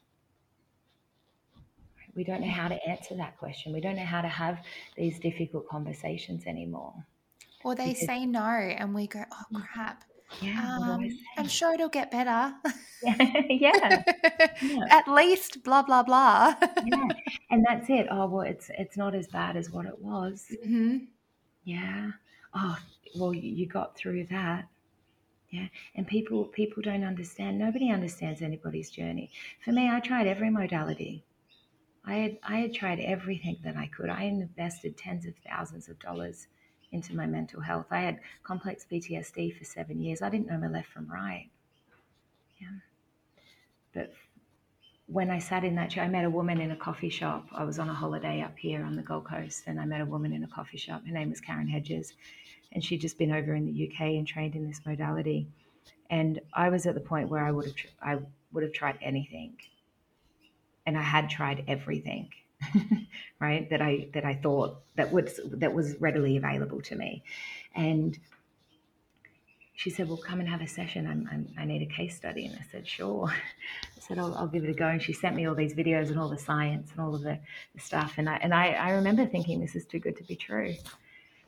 We don't know how to answer that question. We don't know how to have these difficult conversations anymore. Or they because, say no, and we go, Oh mm. crap. Yeah, um, I'm sure it'll get better. yeah, [LAUGHS] yeah. [LAUGHS] yeah. At least blah blah blah. yeah, and that's it. Oh well, it's it's not as bad as what it was. [LAUGHS] Mm-hmm. Yeah. Oh well, you got through that. Yeah, and people people don't understand. Nobody understands anybody's journey. For me, I tried every modality. I had I had tried everything that I could. I invested tens of thousands of dollars into my mental health. I had complex PTSD for seven years. I didn't know my left from right. Yeah. But when I sat in that chair, I met a woman in a coffee shop. I was on a holiday up here on the Gold Coast, and I met a woman in a coffee shop. Her name was Karen Hedges, and she'd just been over in the UK and trained in this modality. And I was at the point where I would have I would have tried anything, and I had tried everything. [LAUGHS] right? That I that I thought that was that was readily available to me, and she said, "Well, come and have a session. I'm, I'm, i need a case study." And I said, "Sure." I said, I'll, I'll, give it a go." And she sent me all these videos and all the science and all of the, the stuff. And I and I, I remember thinking, "This is too good to be true."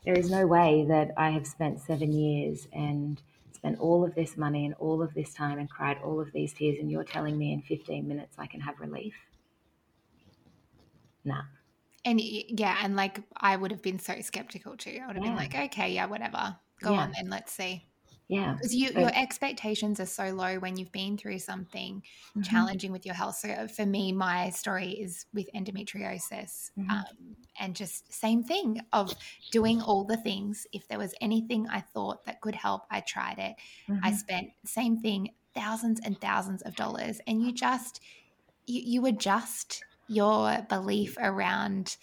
There is no way that I have spent seven years and spent all of this money and all of this time and cried all of these tears, and you're telling me in 15 minutes I can have relief nah. And yeah, and like I would have been so skeptical too. I would have yeah. been like, okay, yeah, whatever. Go yeah. on then, let's see. Yeah. Because you, your expectations are so low when you've been through something mm-hmm. challenging with your health. So uh, for me, my story is with endometriosis mm-hmm. um, and just same thing of doing all the things. If there was anything I thought that could help, I tried it. Mm-hmm. I spent same thing, thousands and thousands of dollars. And you just, you, you adjust your belief around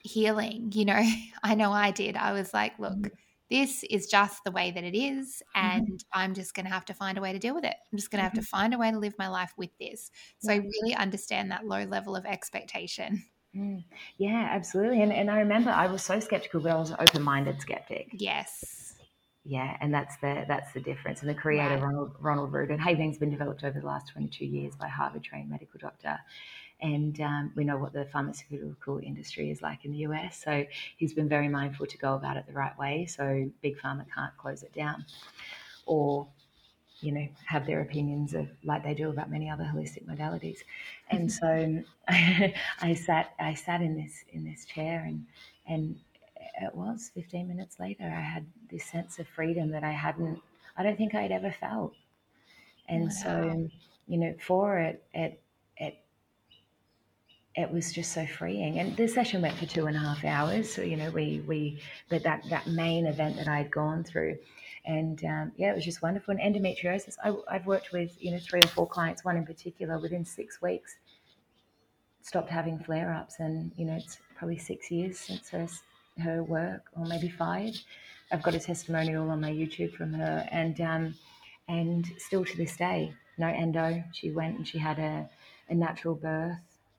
healing. You know, [LAUGHS] I know I did. I was like, look, mm-hmm. This is just the way that it is, mm-hmm. and mm-hmm. I'm just going to have to find a way to deal with it. I'm just going to have to mm-hmm. find a way to live my life with this. So I really understand that low level of expectation. Mm. Yeah, absolutely. And, and I remember I was so skeptical, but I was an open minded skeptic. Yes yeah, and that's the that's the difference. And the creator right. Ronald Ronald and Havening's been developed over the last 22 years by Harvard trained medical doctor, and um, we know what the pharmaceutical industry is like in the US. So he's been very mindful to go about it the right way, so big pharma can't close it down, or you know have their opinions of like they do about many other holistic modalities. And so [LAUGHS] I sat I sat in this in this chair and and it was 15 minutes later i had this sense of freedom that i hadn't i don't think i'd ever felt and wow. so you know for it it it was just so freeing and the session went for two and a half hours so you know we we but that that main event that i'd gone through and um, yeah it was just wonderful and endometriosis I, i've worked with you know three or four clients one in particular within six weeks stopped having flare-ups and you know it's probably six years since her her work, or maybe five. I've got a testimonial on my YouTube from her, and um, and still to this day, no endo. She went and she had a, a natural birth,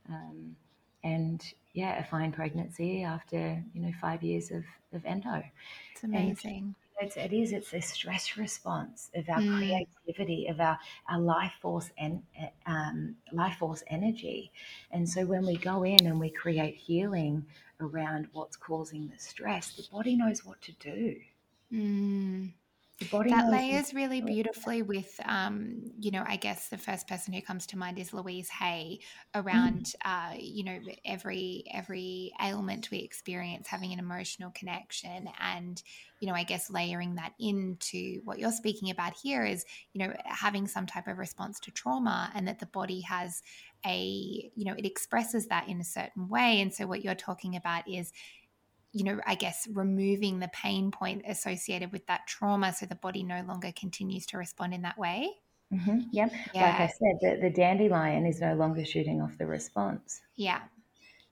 um, and yeah, a fine pregnancy after you know five years of, of endo. It's amazing. It's, it is. It's a stress response of our mm. creativity, of our, our life force and um, life force energy. And so when we go in and we create healing around what's causing the stress, the body knows what to do. Mm. That layers really beautifully with, um, you know, I guess the first person who comes to mind is Louise Hay around, mm. uh, you know, every every ailment we experience having an emotional connection, and you know, I guess layering that into what you're speaking about here is, you know, having some type of response to trauma, and that the body has a, you know, it expresses that in a certain way, and so what you're talking about is you know, I guess removing the pain point associated with that trauma so the body no longer continues to respond in that way. Mm-hmm. Yep. Yeah. Like I said, the, the dandelion is no longer shooting off the response. Yeah.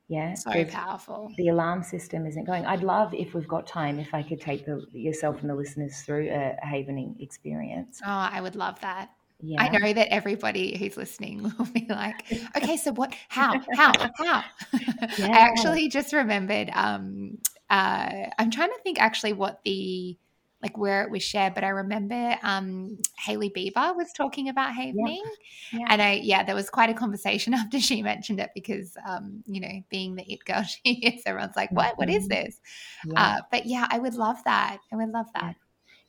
Yeah, so there's- powerful. the alarm system isn't going. I'd love if we've got time if I could take the yourself and the listeners through a, a havening experience. Oh, I would love that. Yeah, I know that everybody who's listening [LAUGHS] will be like, okay, so what, how, how, how? [LAUGHS] Yeah. I actually just remembered, um, uh, I'm trying to think actually what the, like where it was shared, but I remember um, Hailey Bieber was talking about havening. Yeah. And I, yeah, there was quite a conversation [LAUGHS] after she mentioned it because, um, you know, being the it girl [LAUGHS] she is, everyone's like, what, what is Mhm. this? Yeah. Uh, but yeah, I would love that. I would love that.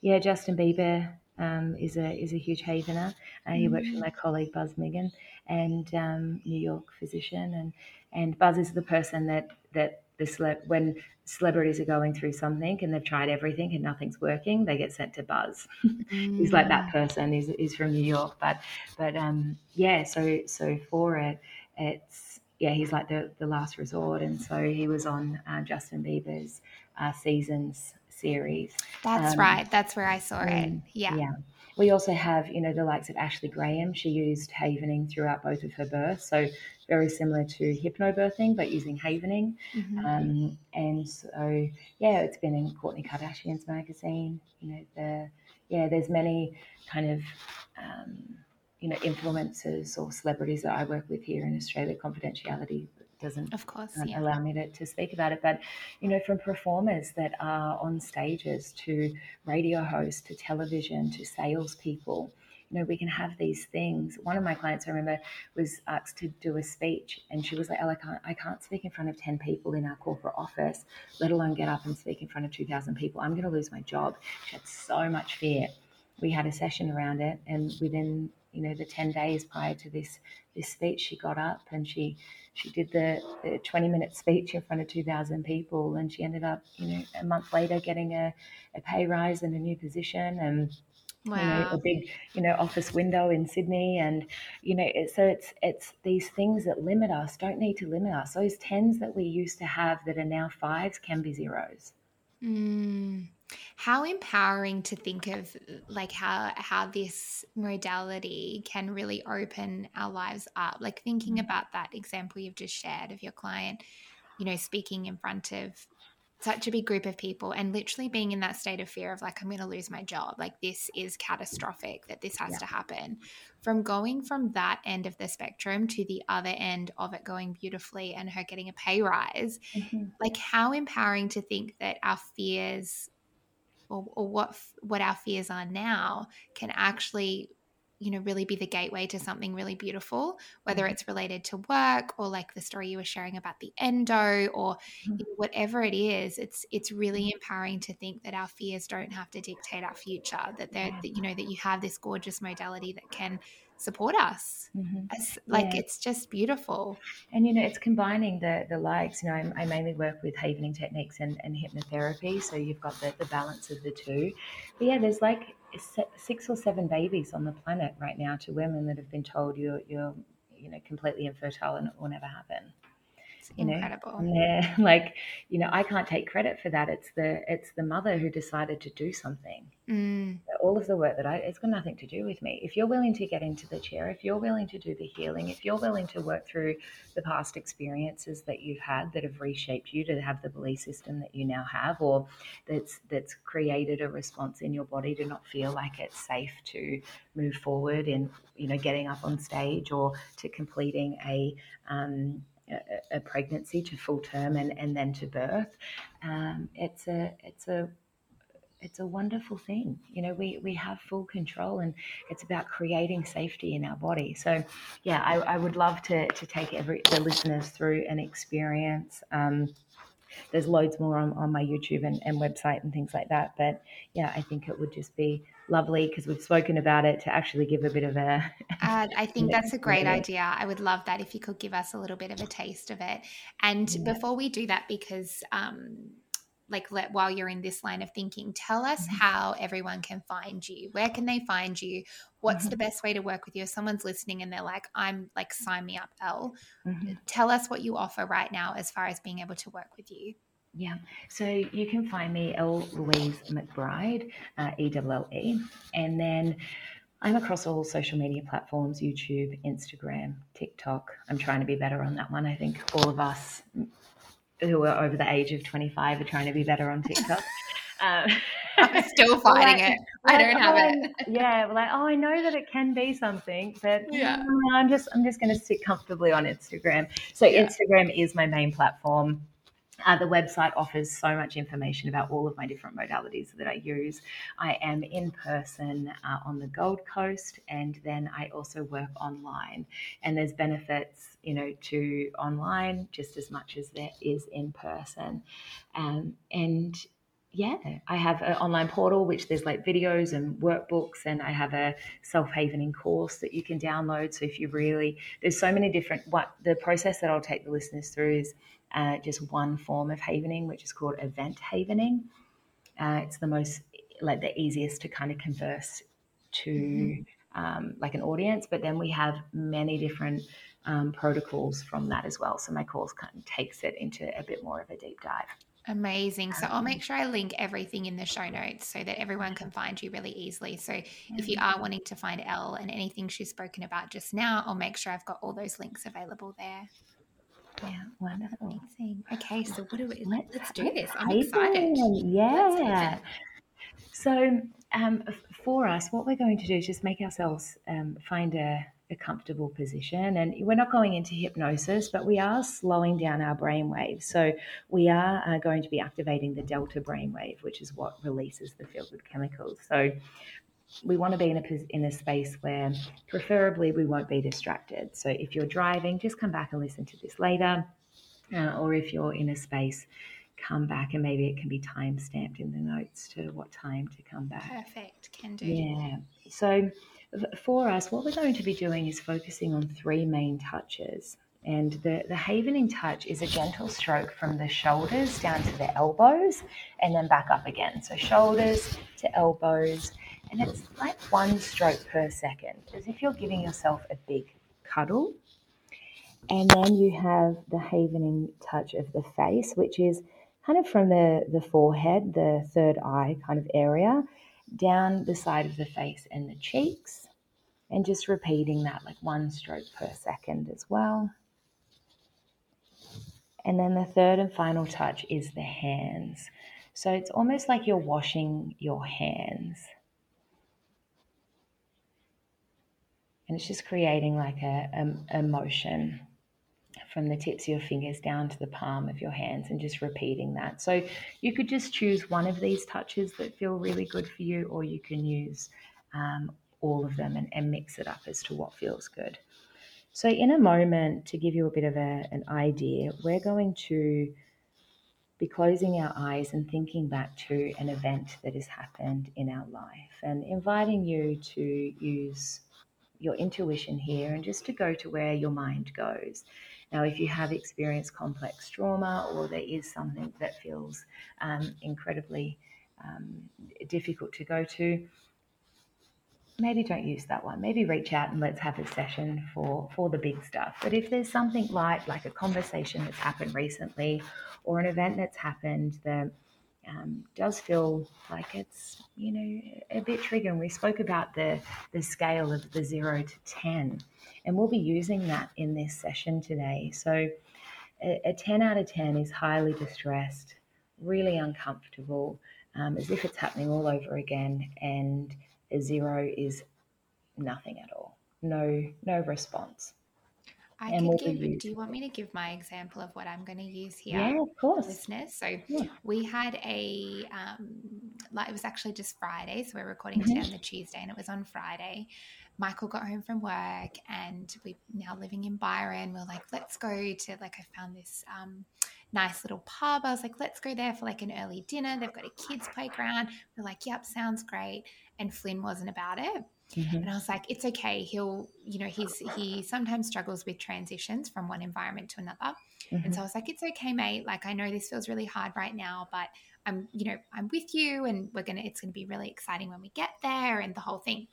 Yeah, Justin Bieber um, is a is a huge havener. Uh, he works with Mm. my colleague Buzz Mingin, and um, New York physician, and and Buzz is the person that that the celeb when celebrities are going through something and they've tried everything and nothing's working, they get sent to Buzz. [LAUGHS] he's like Mm. that person. He's, he's from New York, but but um, yeah. So so for it, it's yeah. He's like the the last resort, and so he was on uh, Justin Bieber's uh, seasons series. That's um, right. That's where I saw it. mm, Yeah. Yeah. We also have, you know, the likes of Ashley Graham. She used havening throughout both of her births. So very similar to hypnobirthing, but using havening. Mhm. Um, and so, yeah, it's been in Kourtney Kardashian's magazine. You know, the yeah, there's many kind of um, you know influencers or celebrities that I work with here in Australia. Confidentiality doesn't Of course. Yeah. allow me to, to speak about it. But, you know, from performers that are on stages to radio hosts to television to salespeople, you know, we can have these things. One of my clients, I remember, was asked to do a speech, and she was like, "Oh, I can't, I can't speak in front of ten people in our corporate office, let alone get up and speak in front of two thousand people. I'm going to lose my job." She had so much fear. We had a session around it, and within you know the ten days prior to this this speech, she got up and she she did the, the 20 minute speech in front of 2,000 people, and she ended up, you know, a month later getting a, a pay rise and a new position and you know a big you know office window in Sydney and you know it, so it's it's these things that limit us don't need to limit us those tens that we used to have that are now fives can be zeros Mm. How empowering to think of like how how this modality can really open our lives up. Like thinking Mm. about that example you've just shared of your client, you know, speaking in front of such a big group of people and literally being in that state of fear of like I'm going to lose my job. Like this is catastrophic that this has Yeah. to happen. From going from that end of the spectrum to the other end of it going beautifully and her getting a pay rise mm-hmm. like how empowering to think that our fears or, or what what our fears are now can actually you know really be the gateway to something really beautiful whether Mhm. it's related to work or like the story you were sharing about the endo or Mhm. you know, whatever it is it's it's really empowering to think that our fears don't have to dictate our future that they're that you know that you have this gorgeous modality that can support us Mhm. It's- like Yeah. it's just beautiful And you know, it's combining the the likes. You know, I, I mainly work with havening techniques and, and hypnotherapy, so you've got the, the balance of the two. But yeah, there's like six or seven babies on the planet right now to women that have been told you're you're you know completely infertile and it will never happen. It's You know, incredible. They're [LAUGHS] like, you know, I can't take credit for that. It's the it's the mother who decided to do something. Mm, all of the work that I, it's got nothing to do with me. If you're willing to get into the chair, if you're willing to do the healing, if you're willing to work through the past experiences that you've had that have reshaped you to have the belief system that you now have, or that's that's created a response in your body to not feel like it's safe to move forward in you know getting up on stage or to completing a um, a, pregnancy to full term and, and then to birth. Um, it's a it's a it's a wonderful thing. You know, we, we have full control and it's about creating safety in our body. So, yeah, I, I would love to, to take every the listeners through an experience. Um, there's loads more on, on my YouTube and, and website and things like that. But yeah, I think it would just be lovely because we've spoken about it to actually give a bit of a. [LAUGHS] Uh, I think that's a great idea. I would love that if you could give us a little bit of a taste of it. And Yeah. before we do that, because um, like let while you're in this line of thinking, tell us Mhm. how everyone can find you. Where can they find you? What's Mhm. the best way to work with you? If someone's listening and they're like, I'm like, sign me up, Elle. Mhm. Tell us what you offer right now as far as being able to work with you. Yeah, so you can find me Elle Louise McBride, uh, E W L E, and then I'm across all social media platforms YouTube, Instagram, TikTok. I'm trying to be better on that one. I think all of us who are over the age of 25 are trying to be better on TikTok. [LAUGHS] Um, I'm still [LAUGHS] fighting like, it. I don't have oh, it. Yeah, like oh, I know that it can be something, but [LAUGHS] yeah, I'm just I'm just going to sit comfortably on Instagram. So yeah. Instagram is my main platform. Uh, the website offers so much information about all of my different modalities that I use. I am in person uh, on the Gold Coast, and then I also work online. And there's benefits, you know, to online just as much as there is in person. Um, and yeah, I have an online portal which there's like videos and workbooks, and I have a self havening course that you can download. So if you really, there's so many different. What the process that I'll take the listeners through is uh, just one form of havening, which is called event havening. Uh, it's the most like the easiest to kind of converse to mm-hmm. um, like an audience, but then we have many different um, protocols from that as well. So my course kind of takes it into a bit more of a deep dive. Amazing. So I'll make sure I link everything in the show notes so that everyone can find you really easily. So if you are wanting to find Elle and anything she's spoken about just now, I'll make sure I've got all those links available there. Yeah, wonderful. Amazing. Okay, so what do we let's, let's do this. I'm excited. Yeah. So um, for us, what we're going to do is just make ourselves um, find a a comfortable position. And we're not going into hypnosis, but we are slowing down our brainwave. So we are uh, going to be activating the delta brainwave, which is what releases the feel good chemicals. So we want to be in a in a space where preferably we won't be distracted. So if you're driving, just come back and listen to this later. Uh, or if you're in a space, come back and maybe it can be time stamped in the notes to what time to come back. Perfect, can do. Yeah. So for us, what we're going to be doing is focusing on three main touches. And the, the havening touch is a gentle stroke from the shoulders down to the elbows and then back up again. So shoulders to elbows. And it's like one stroke per second, as if you're giving yourself a big cuddle. And then you have the havening touch of the face, which is kind of from the, the forehead, the third eye kind of area, down the side of the face and the cheeks, and just repeating that like one stroke per second as well. And then the third and final touch is the hands. So it's almost like you're washing your hands. And it's just creating like a, a, a motion from the tips of your fingers down to the palm of your hands and just repeating that. So you could just choose one of these touches that feel really good for you, or you can use um, all of them and, and, mix it up as to what feels good. So, in a moment, to give you a bit of a, an idea, we're going to be closing our eyes and thinking back to an event that has happened in our life and inviting you to use your intuition here and just to go to where your mind goes. Now, if you have experienced complex trauma or there is something that feels um, incredibly um, difficult to go to, maybe don't use that one. Maybe reach out and let's have a session for for the big stuff. But if there's something light, like a conversation that's happened recently, or an event that's happened that um, does feel like it's you know a bit triggering. We spoke about the the scale of the zero to ten, and we'll be using that in this session today. So, a, a 10 out of 10 is highly distressed, really uncomfortable, um, as if it's happening all over again, and a zero is nothing at all, no, no response. I and can give. Do you want me to give my example of what I'm going to use here? Yeah, of course. Listeners. So yeah. we had a um, like it was actually just Friday, so we're recording mm-hmm. today on the Tuesday, and it was on Friday. Michael got home from work and we're now living in Byron. We're like, let's go to like I found this um, nice little pub. I was like, let's go there for like an early dinner. They've got a kids playground. We're like, yep, sounds great. And Flynn wasn't about it. Mm-hmm. And I was like, it's okay. He'll, you know, he's he sometimes struggles with transitions from one environment to another. Mm-hmm. And so I was like, it's okay, mate. Like I know this feels really hard right now, but I'm, you know, I'm with you and we're going to, it's going to be really exciting when we get there and the whole thing.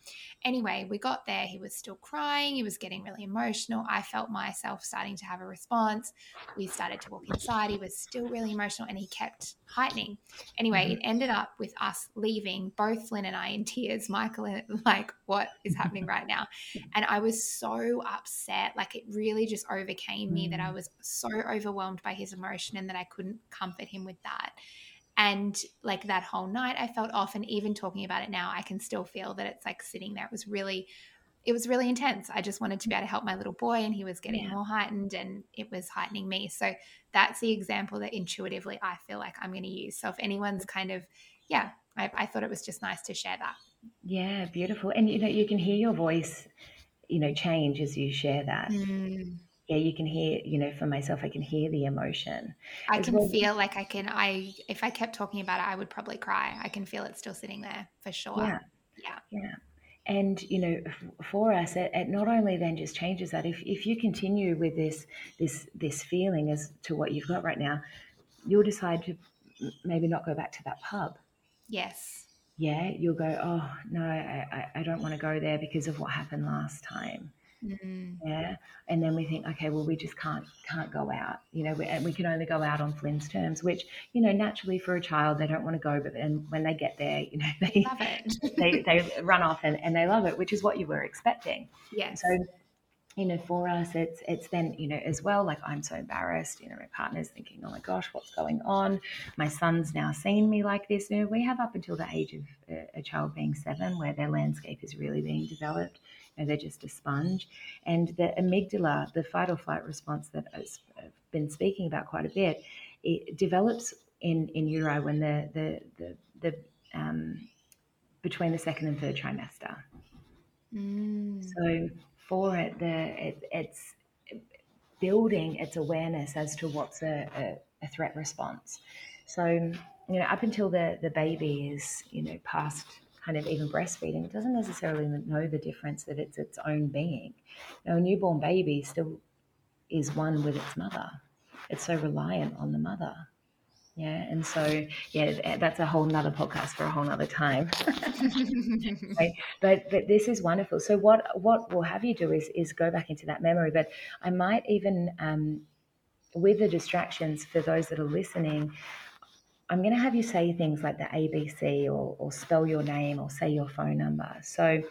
Anyway, we got there. He was still crying. He was getting really emotional. I felt myself starting to have a response. We started to walk inside he was still really emotional and he kept heightening. Anyway, mm-hmm. it ended up with us leaving, both Flynn and I in tears. [LAUGHS] Michael, like, what is happening right now? [LAUGHS] And I was so upset. Like, it really just overcame me that I mm. was so overwhelmed by his emotion and that I couldn't comfort him with that. And like that whole night, I felt off. And even talking about it now, I can still feel that it's like sitting there. It was really it was really intense. I just wanted to be able to help my little boy, and he was getting yeah. more heightened, and it was heightening me. So that's the example that intuitively I feel like I'm going to use. So if anyone's kind of, yeah, I, I thought it was just nice to share that. Yeah, beautiful. And you know, you can hear your voice, you know, change as you share that. Mm. Yeah, you can hear, you know, for myself, I can hear the emotion. I can well. feel like I can, I, if I kept talking about it, I would probably cry. I can feel it still sitting there for sure. Yeah. Yeah. Yeah and you know for us it, it, not only then just changes that if, if you continue with this this this feeling as to what you've got right now you'll decide to maybe not go back to that pub yes yeah you'll go oh no i, I don't want to go there because of what happened last time Mm-hmm. Yeah, and then we think, okay, well, we just can't can't go out. You know, we, and we can only go out on Flynn's terms, which you know, naturally for a child, they don't want to go, but then when they get there, you know, [LAUGHS] they they, they run off and, and they love it, which is what you were expecting. Yeah. So you know, for us, it's it's then you know as well. Like I'm so embarrassed. You know, my partner's thinking, "Oh my gosh, what's going on?" My son's now seen me like this. You know, we have up until the age of a, child being seven, where their landscape is really being developed You know, they're just a sponge. And the amygdala, the fight or flight response that I've been speaking about quite a bit, it develops in, in utero when the, the, the, the um, between the second and third trimester. Mm. So for it, the it, it's building its awareness as to what's a, a, a, threat response. So you know, up until the the baby is you know past kind of even breastfeeding, it doesn't necessarily know the difference that it's its own being. Now, a newborn baby still is one with its mother. It's so reliant on the mother. Yeah, and so yeah, that's a whole nother podcast for a whole nother time. [LAUGHS] right? But but this is wonderful. So what what we'll have you do is is go back into that memory. But I might even um, with the distractions for those that are listening, I'm going to have you say things like the ABC or, or spell your name or say your phone number. So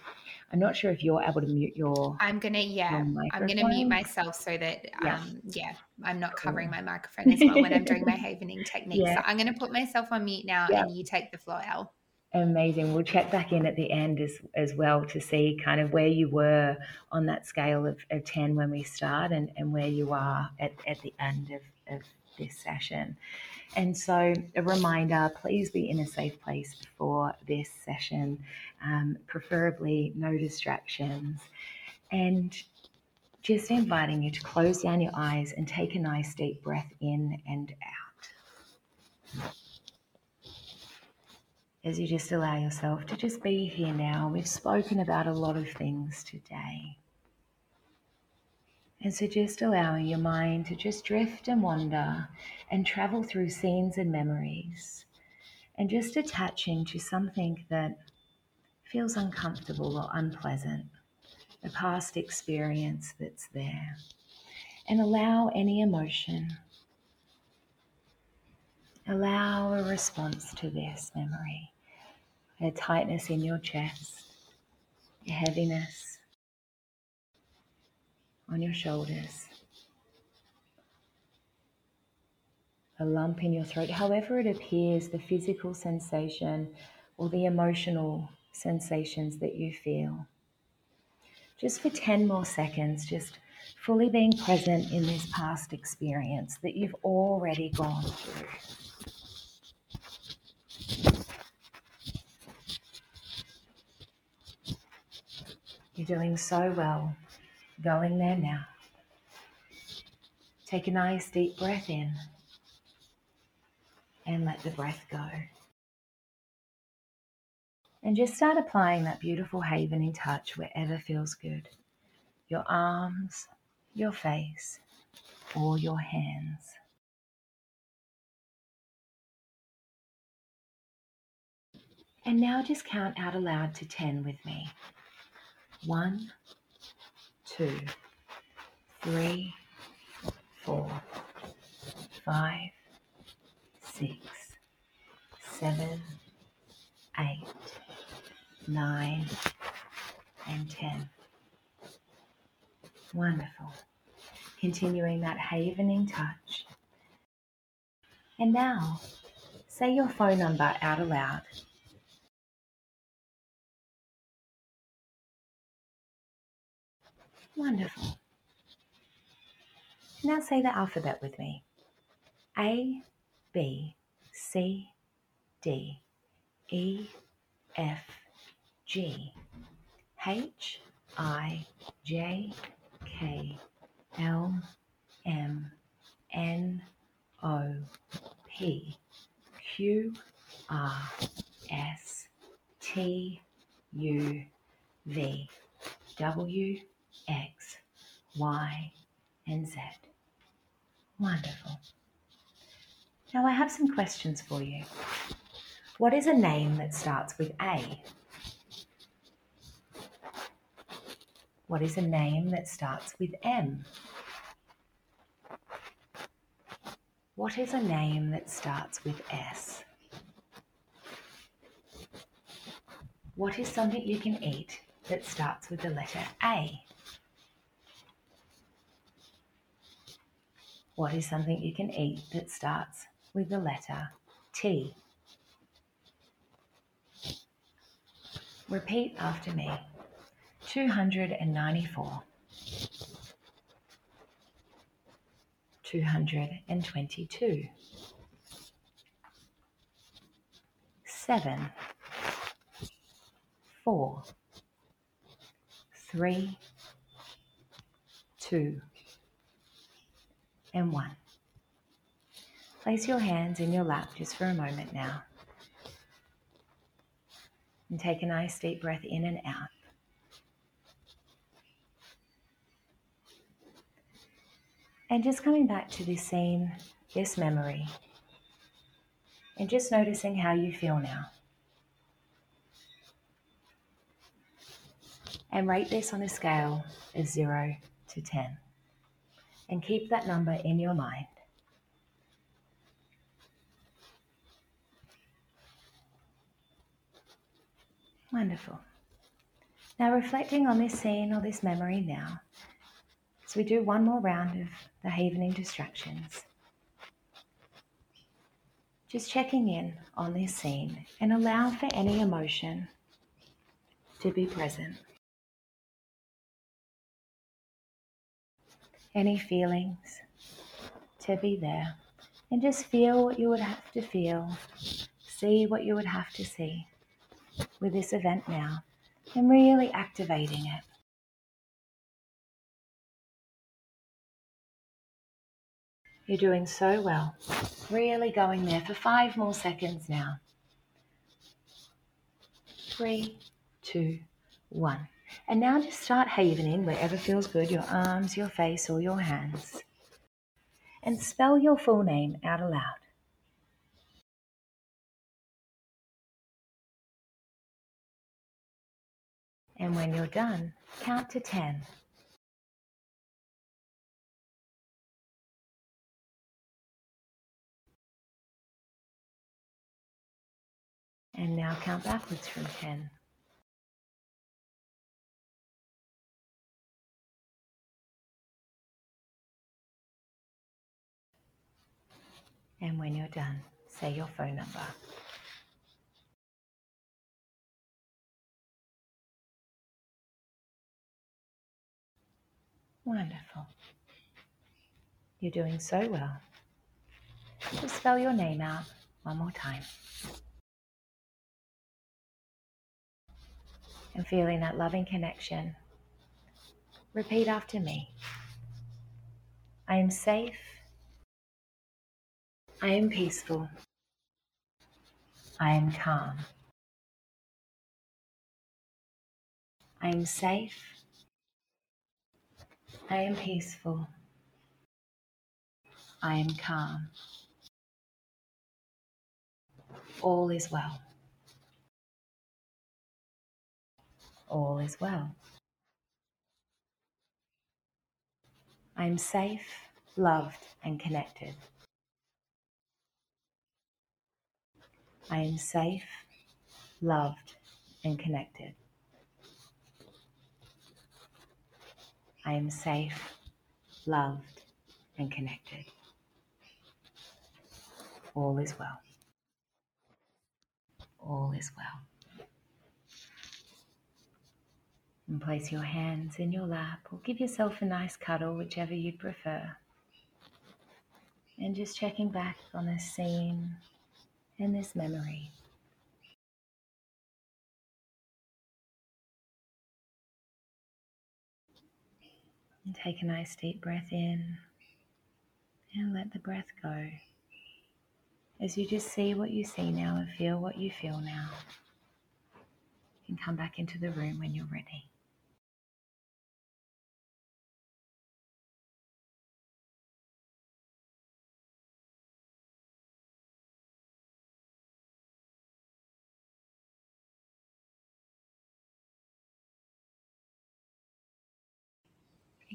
I'm not sure if you're able to mute your. I'm gonna yeah. I'm gonna mute myself so that yeah, um, yeah I'm not covering my microphone as well when I'm doing my [LAUGHS] havening technique. Yeah. So I'm gonna put myself on mute now, yeah. and you take the floor, Elle. Amazing. We'll check back in at the end as as well to see kind of where you were on that scale of, of 10 when we start and, and where you are at, at the end of, of this session. And so, a reminder please be in a safe place for this session, um, preferably no distractions. And just inviting you to close down your eyes and take a nice deep breath in and out. As you just allow yourself to just be here now, we've spoken about a lot of things today. And so just allowing your mind to just drift and wander and travel through scenes and memories and just attaching to something that feels uncomfortable or unpleasant, a past experience that's there. And allow any emotion, allow a response to this memory, a tightness in your chest, a heaviness. On your shoulders, a lump in your throat, however it appears, the physical sensation or the emotional sensations that you feel. Just for 10 more seconds, just fully being present in this past experience that you've already gone through. You're doing so well going there now. Take a nice deep breath in and let the breath go. And just start applying that beautiful havening touch wherever feels good your arms, your face, or your hands. And now just count out aloud to 10 with me. One, two, three, four, five, six, seven, eight, nine, and 10. Wonderful. Continuing that havening touch. And now, say your phone number out aloud. Wonderful. Now say the alphabet with me A, B, C, D, E, F, G, H, I, J, K, L, M, N, O, P, Q, R, S, T, U, V, W, X, Y, and Z. Wonderful. Now I have some questions for you. What is a name that starts with A? What is a name that starts with M? What is a name that starts with S? What is something you can eat that starts with the letter A? What is something you can eat that starts with the letter T? Repeat after me 294, 222, 7, 4, 3, 2, and 1. Place your hands in your lap just for a moment now. And take a nice deep breath in and out. And just coming back to this scene, this memory, and just noticing how you feel now. And rate this on a scale of 0 to 10. And keep that number in your mind. Wonderful. Now, reflecting on this scene or this memory now, so we do one more round of the havening distractions. Just checking in on this scene and allow for any emotion to be present. Any feelings to be there. And just feel what you would have to feel, see what you would have to see with this event now, and really activating it. You're doing so well. Really going there for five more seconds now. Three, two, one. And now just start havening wherever feels good your arms, your face, or your hands. And spell your full name out aloud. And when you're done, count to 10. And now count backwards from 10. And when you're done, say your phone number. Wonderful. You're doing so well. Just spell your name out one more time. And feeling that loving connection, repeat after me. I am safe. I am peaceful. I am calm. I am safe. I am peaceful. I am calm. All is well. all is well. I'm safe, loved, and connected. I am safe, loved, and connected. I am safe, loved, and connected. All is well. All is well. And place your hands in your lap or give yourself a nice cuddle, whichever you'd prefer. And just checking back on this scene and this memory. And take a nice deep breath in and let the breath go. As you just see what you see now and feel what you feel now. And come back into the room when you're ready.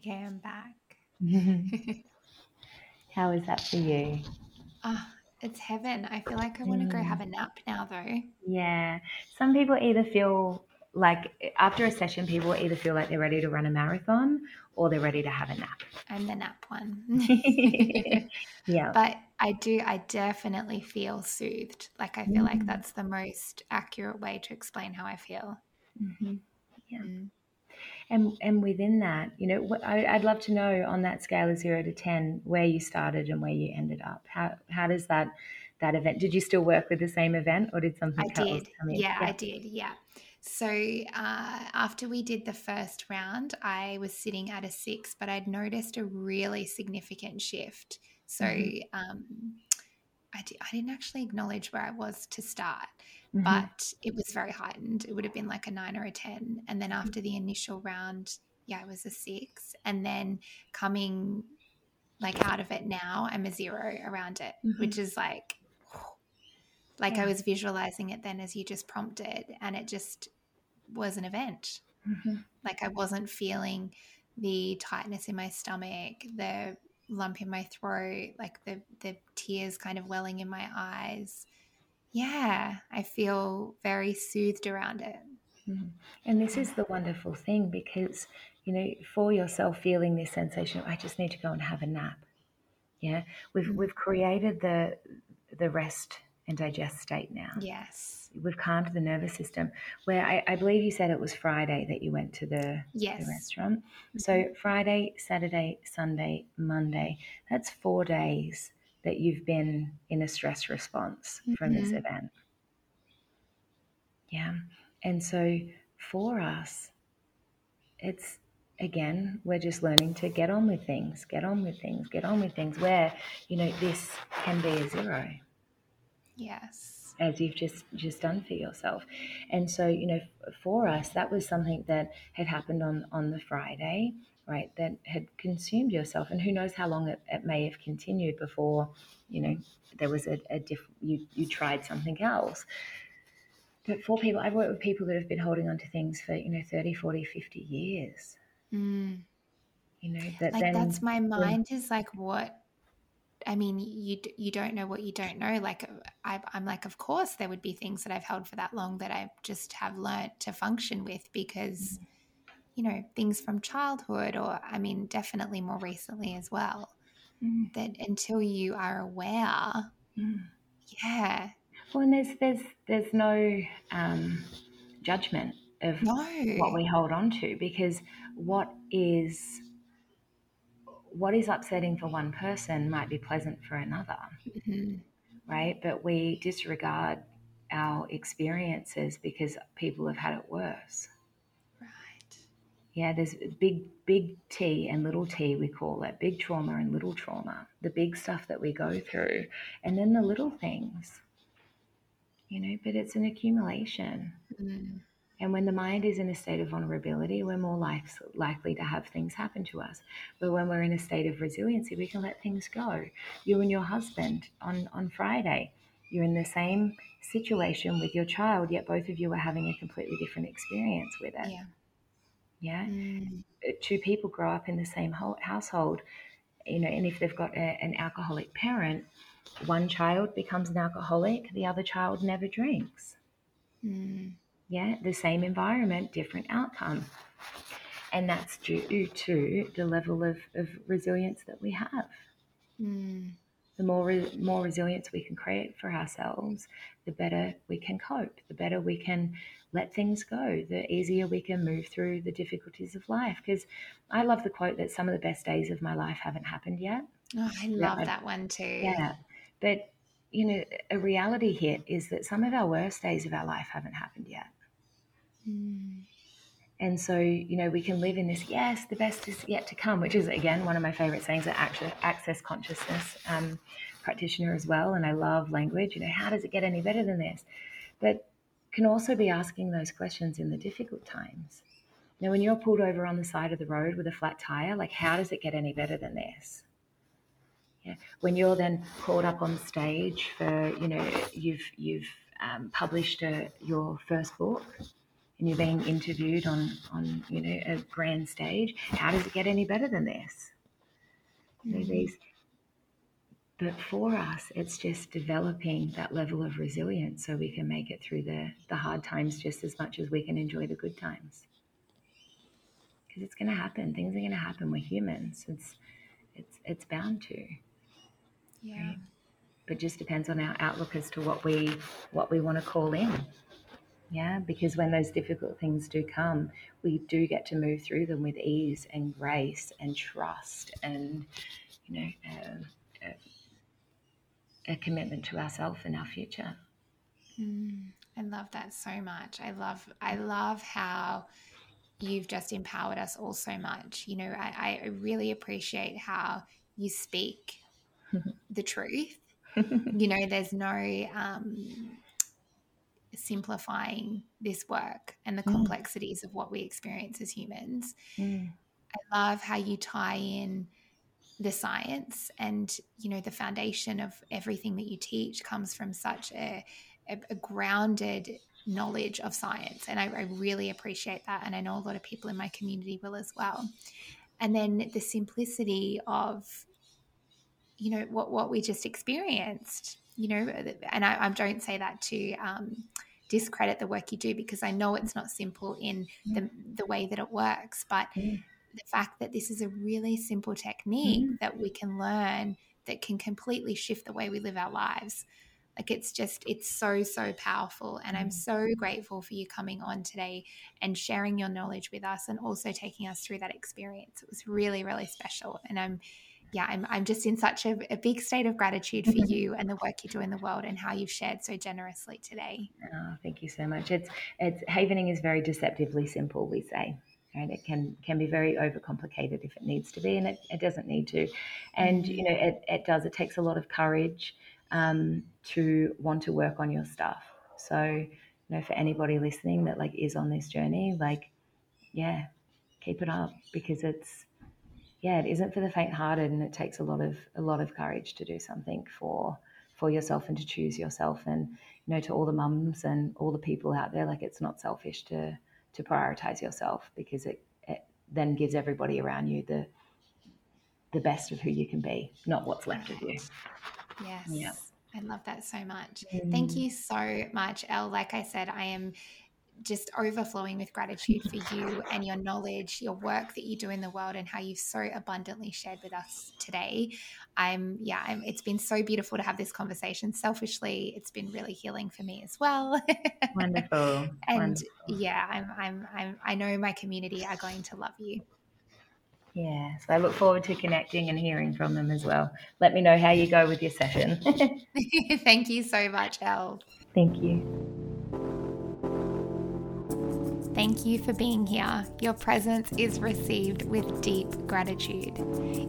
Okay, I'm back. [LAUGHS] How is that for you? Ah, it's heaven. I feel like I want to go Mm. have a nap now, though. Yeah. Some people either feel like after a session, people either feel like they're ready to run a marathon or they're ready to have a nap. I'm the nap one. [LAUGHS] yeah. but I do, I definitely feel soothed. Like, I feel like Mm. that's the most accurate way to explain how I feel. Mhm. Yeah. Mm. And and within that, you know, I, I'd love to know on that scale of zero to ten where you started and where you ended up. How how does that that event? Did you still work with the same event, or did something I else did. come in? Yeah, I did. Yeah. So uh, after we did the first round, I was sitting at a six, but I'd noticed a really significant shift. So Mhm. um, I, di- I didn't actually acknowledge where I was to start, Mhm. but it was very heightened. It would have been like a nine or a 10. And then after the initial round, yeah, it was a six. And then coming like out of it now, I'm a zero around it, Mhm. which is like, [SIGHS] like I was visualizing it then as you just prompted, and it just was an event. Mhm. Like I wasn't feeling the tightness in my stomach, the lump in my throat, like the the tears kind of welling in my eyes. Yeah, I feel very soothed around it. Mhm. And this is the wonderful thing because, you know, for yourself feeling this sensation, I just need to go and have a nap. Yeah. We've Mm. we've created the the rest and digest state now. Yes. We've calmed the nervous system. Where I, I believe you said it was Friday that you went to the, the Yes. restaurant. So Friday, Saturday, Sunday, Monday, that's four days that you've been in a stress response from this Mhm. event. Yeah. And so for us, it's again, we're just learning to get on with things, get on with things, get on with things where, you know, this can be a zero Yes. as you've just just done for yourself and so you know for us that was something that had happened on on the friday right that had consumed yourself and who knows how long it, it may have continued before you know there was a, a diff you you tried something else. But for people i've worked with people that have been holding on to things for you know 30 40 50 years. Mm. you know that Like then that's my mind is like what I mean you you don't know what you don't know. Like I, I'm like of course there would be things that I've held for that long that I just have learnt to function with because you know things from childhood or I mean definitely more recently as well Mm, that until you are aware mm. yeah. Well and there's there's there's no um judgment of no. what we hold on to because what is what is upsetting for one person might be pleasant for another. Mhm. right? But we disregard our experiences because people have had it worse yeah there's big big t and little t we call it big trauma and little trauma the big stuff that we go through and then the little things you know but it's an accumulation Mm. And when the mind is in a state of vulnerability, we're more like, likely to have things happen to us. But when we're in a state of resiliency, we can let things go. You and your husband on, on Friday, you're in the same situation with your child, yet both of you are having a completely different experience with it. yeah Yeah. Mm. Uh, Two people grow up in the same ho- household, you know, and if they've got a, an alcoholic parent, one child becomes an alcoholic, the other child never drinks. Mm. Yeah, the same environment, different outcome. And that's due to the level of, of resilience that we have. Mm. The more, re- more resilience we can create for ourselves, the better we can cope, the better we can let things go, the easier we can move through the difficulties of life. Because I love the quote that some of the best days of my life haven't happened yet. Oh, I love yeah, that one too. Yeah. But, you know, a reality hit is that some of our worst days of our life haven't happened yet. Mm. And so, you know, we can live in this, yes, the best is yet to come, which is, again, one of my favorite sayings, that access consciousness um, practitioner as well. And I love language. You know, how does it get any better than this? But can also be asking those questions in the difficult times. Now, when you're pulled over on the side of the road with a flat tire, like, how does it get any better than this? Yeah. When you're then called up on stage for, you know, you've, you've um, published a, your first book, and you're being interviewed on, on you know, a grand stage, how does it get any better than this? Mm-hmm. these, but for us, it's just developing that level of resilience so we can make it through the, the hard times just as much as we can enjoy the good times. Because it's going to happen. Things are going to happen. We're humans. It's, it's, it's bound to. Yeah. Right? But just depends on our outlook as to what we, what we want to call in. Yeah, because when those difficult things do come, we do get to move through them with ease and grace and trust and, you know, uh, a commitment to ourselves and our future. Mm, I love that so much. I love, I love how you've just empowered us all so much. You know, I, I really appreciate how you speak [LAUGHS] the truth. you know, there's no um, simplifying this work and the mm. complexities of what we experience as humans. Mm. I love how you tie in the science and you know the foundation of everything that you teach comes from such a, a, a grounded knowledge of science. And I, I, really appreciate that and i know a lot of people in my community will as well. And then the simplicity of you know what what we just experienced you know and i, I don't say that to um, discredit the work you do because i know it's not simple in the, the way that it works but mm. The fact that this is a really simple technique mm. that we can learn that can completely shift the way we live our lives like it's just it's so so powerful and i'm mm. so grateful for you coming on today and sharing your knowledge with us and also taking us through that experience it was really really special and i'm yeah, I'm, I'm just in such a, a big state of gratitude for [LAUGHS] you and the work you do in the world and how you've shared so generously today. Oh, thank you so much. It's it's havening is very deceptively simple, we say. It can can be very overcomplicated if it needs to be, and it, it doesn't need to. And you know, it, it does. It takes a lot of courage um, to want to work on your stuff. So, you know, for anybody listening that like is on this journey, like, yeah, keep it up because it's yeah, it isn't for the faint-hearted, and it takes a lot of a lot of courage to do something for for yourself and to choose yourself. And you know, to all the mums and all the people out there, like it's not selfish to to prioritize yourself because it, it then gives everybody around you the the best of who you can be, not what's left of you. Yes. Yeah. I love that so much. Mm. Thank you so much, Elle. Like I said, I am just overflowing with gratitude for you and your knowledge, your work that you do in the world, and how you've so abundantly shared with us today. I'm, yeah, I'm, it's been so beautiful to have this conversation. Selfishly, it's been really healing for me as well. Wonderful. [LAUGHS] and Wonderful. yeah, I'm, I'm, I'm, I know my community are going to love you. Yeah, so I look forward to connecting and hearing from them as well. Let me know how you go with your session. [LAUGHS] [LAUGHS] Thank you so much, Elle. Thank you. Thank you for being here. Your presence is received with deep gratitude.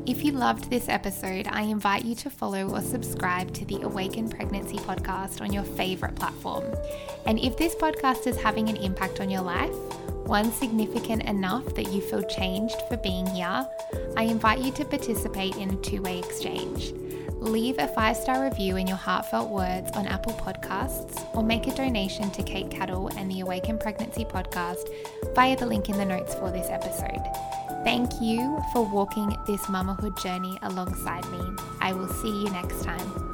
If you loved this episode, I invite you to follow or subscribe to the Awaken Pregnancy podcast on your favorite platform. And if this podcast is having an impact on your life, one significant enough that you feel changed for being here, I invite you to participate in a two way exchange leave a five star review in your heartfelt words on Apple Podcasts, or make a donation to Kate Cattle and the Awaken Pregnancy podcast via the link in the notes for this episode. Thank you for walking this mamahood journey alongside me. I will see you next time.